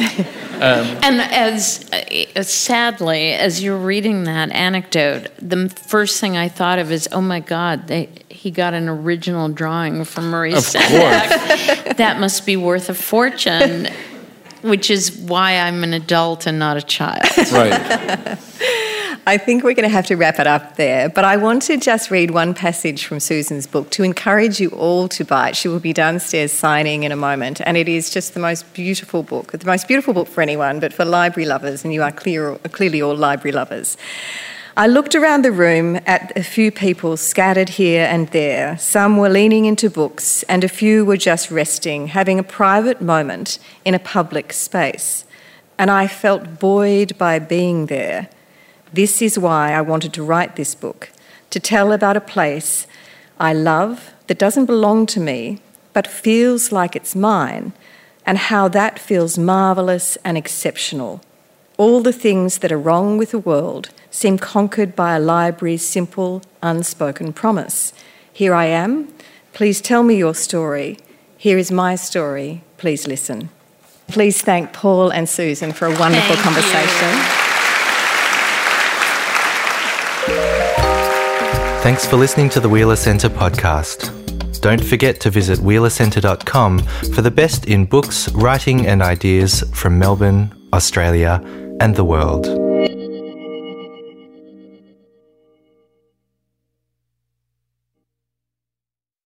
and as uh, sadly as you're reading that anecdote, the first thing I thought of is, oh my God, they, he got an original drawing from Maurice Sendak. that must be worth a fortune, which is why I'm an adult and not a child. Right. I think we're going to have to wrap it up there. But I want to just read one passage from Susan's book to encourage you all to buy it. She will be downstairs signing in a moment. And it is just the most beautiful book, the most beautiful book for anyone, but for library lovers, and you are clear, clearly all library lovers. I looked around the room at a few people scattered here and there. Some were leaning into books, and a few were just resting, having a private moment in a public space. And I felt buoyed by being there. This is why I wanted to write this book to tell about a place I love that doesn't belong to me but feels like it's mine, and how that feels marvellous and exceptional. All the things that are wrong with the world seem conquered by a library's simple, unspoken promise. Here I am. Please tell me your story. Here is my story. Please listen. Please thank Paul and Susan for a wonderful thank conversation. You. Thanks for listening to the Wheeler Centre podcast. Don't forget to visit wheelercentre.com for the best in books, writing, and ideas from Melbourne, Australia, and the world.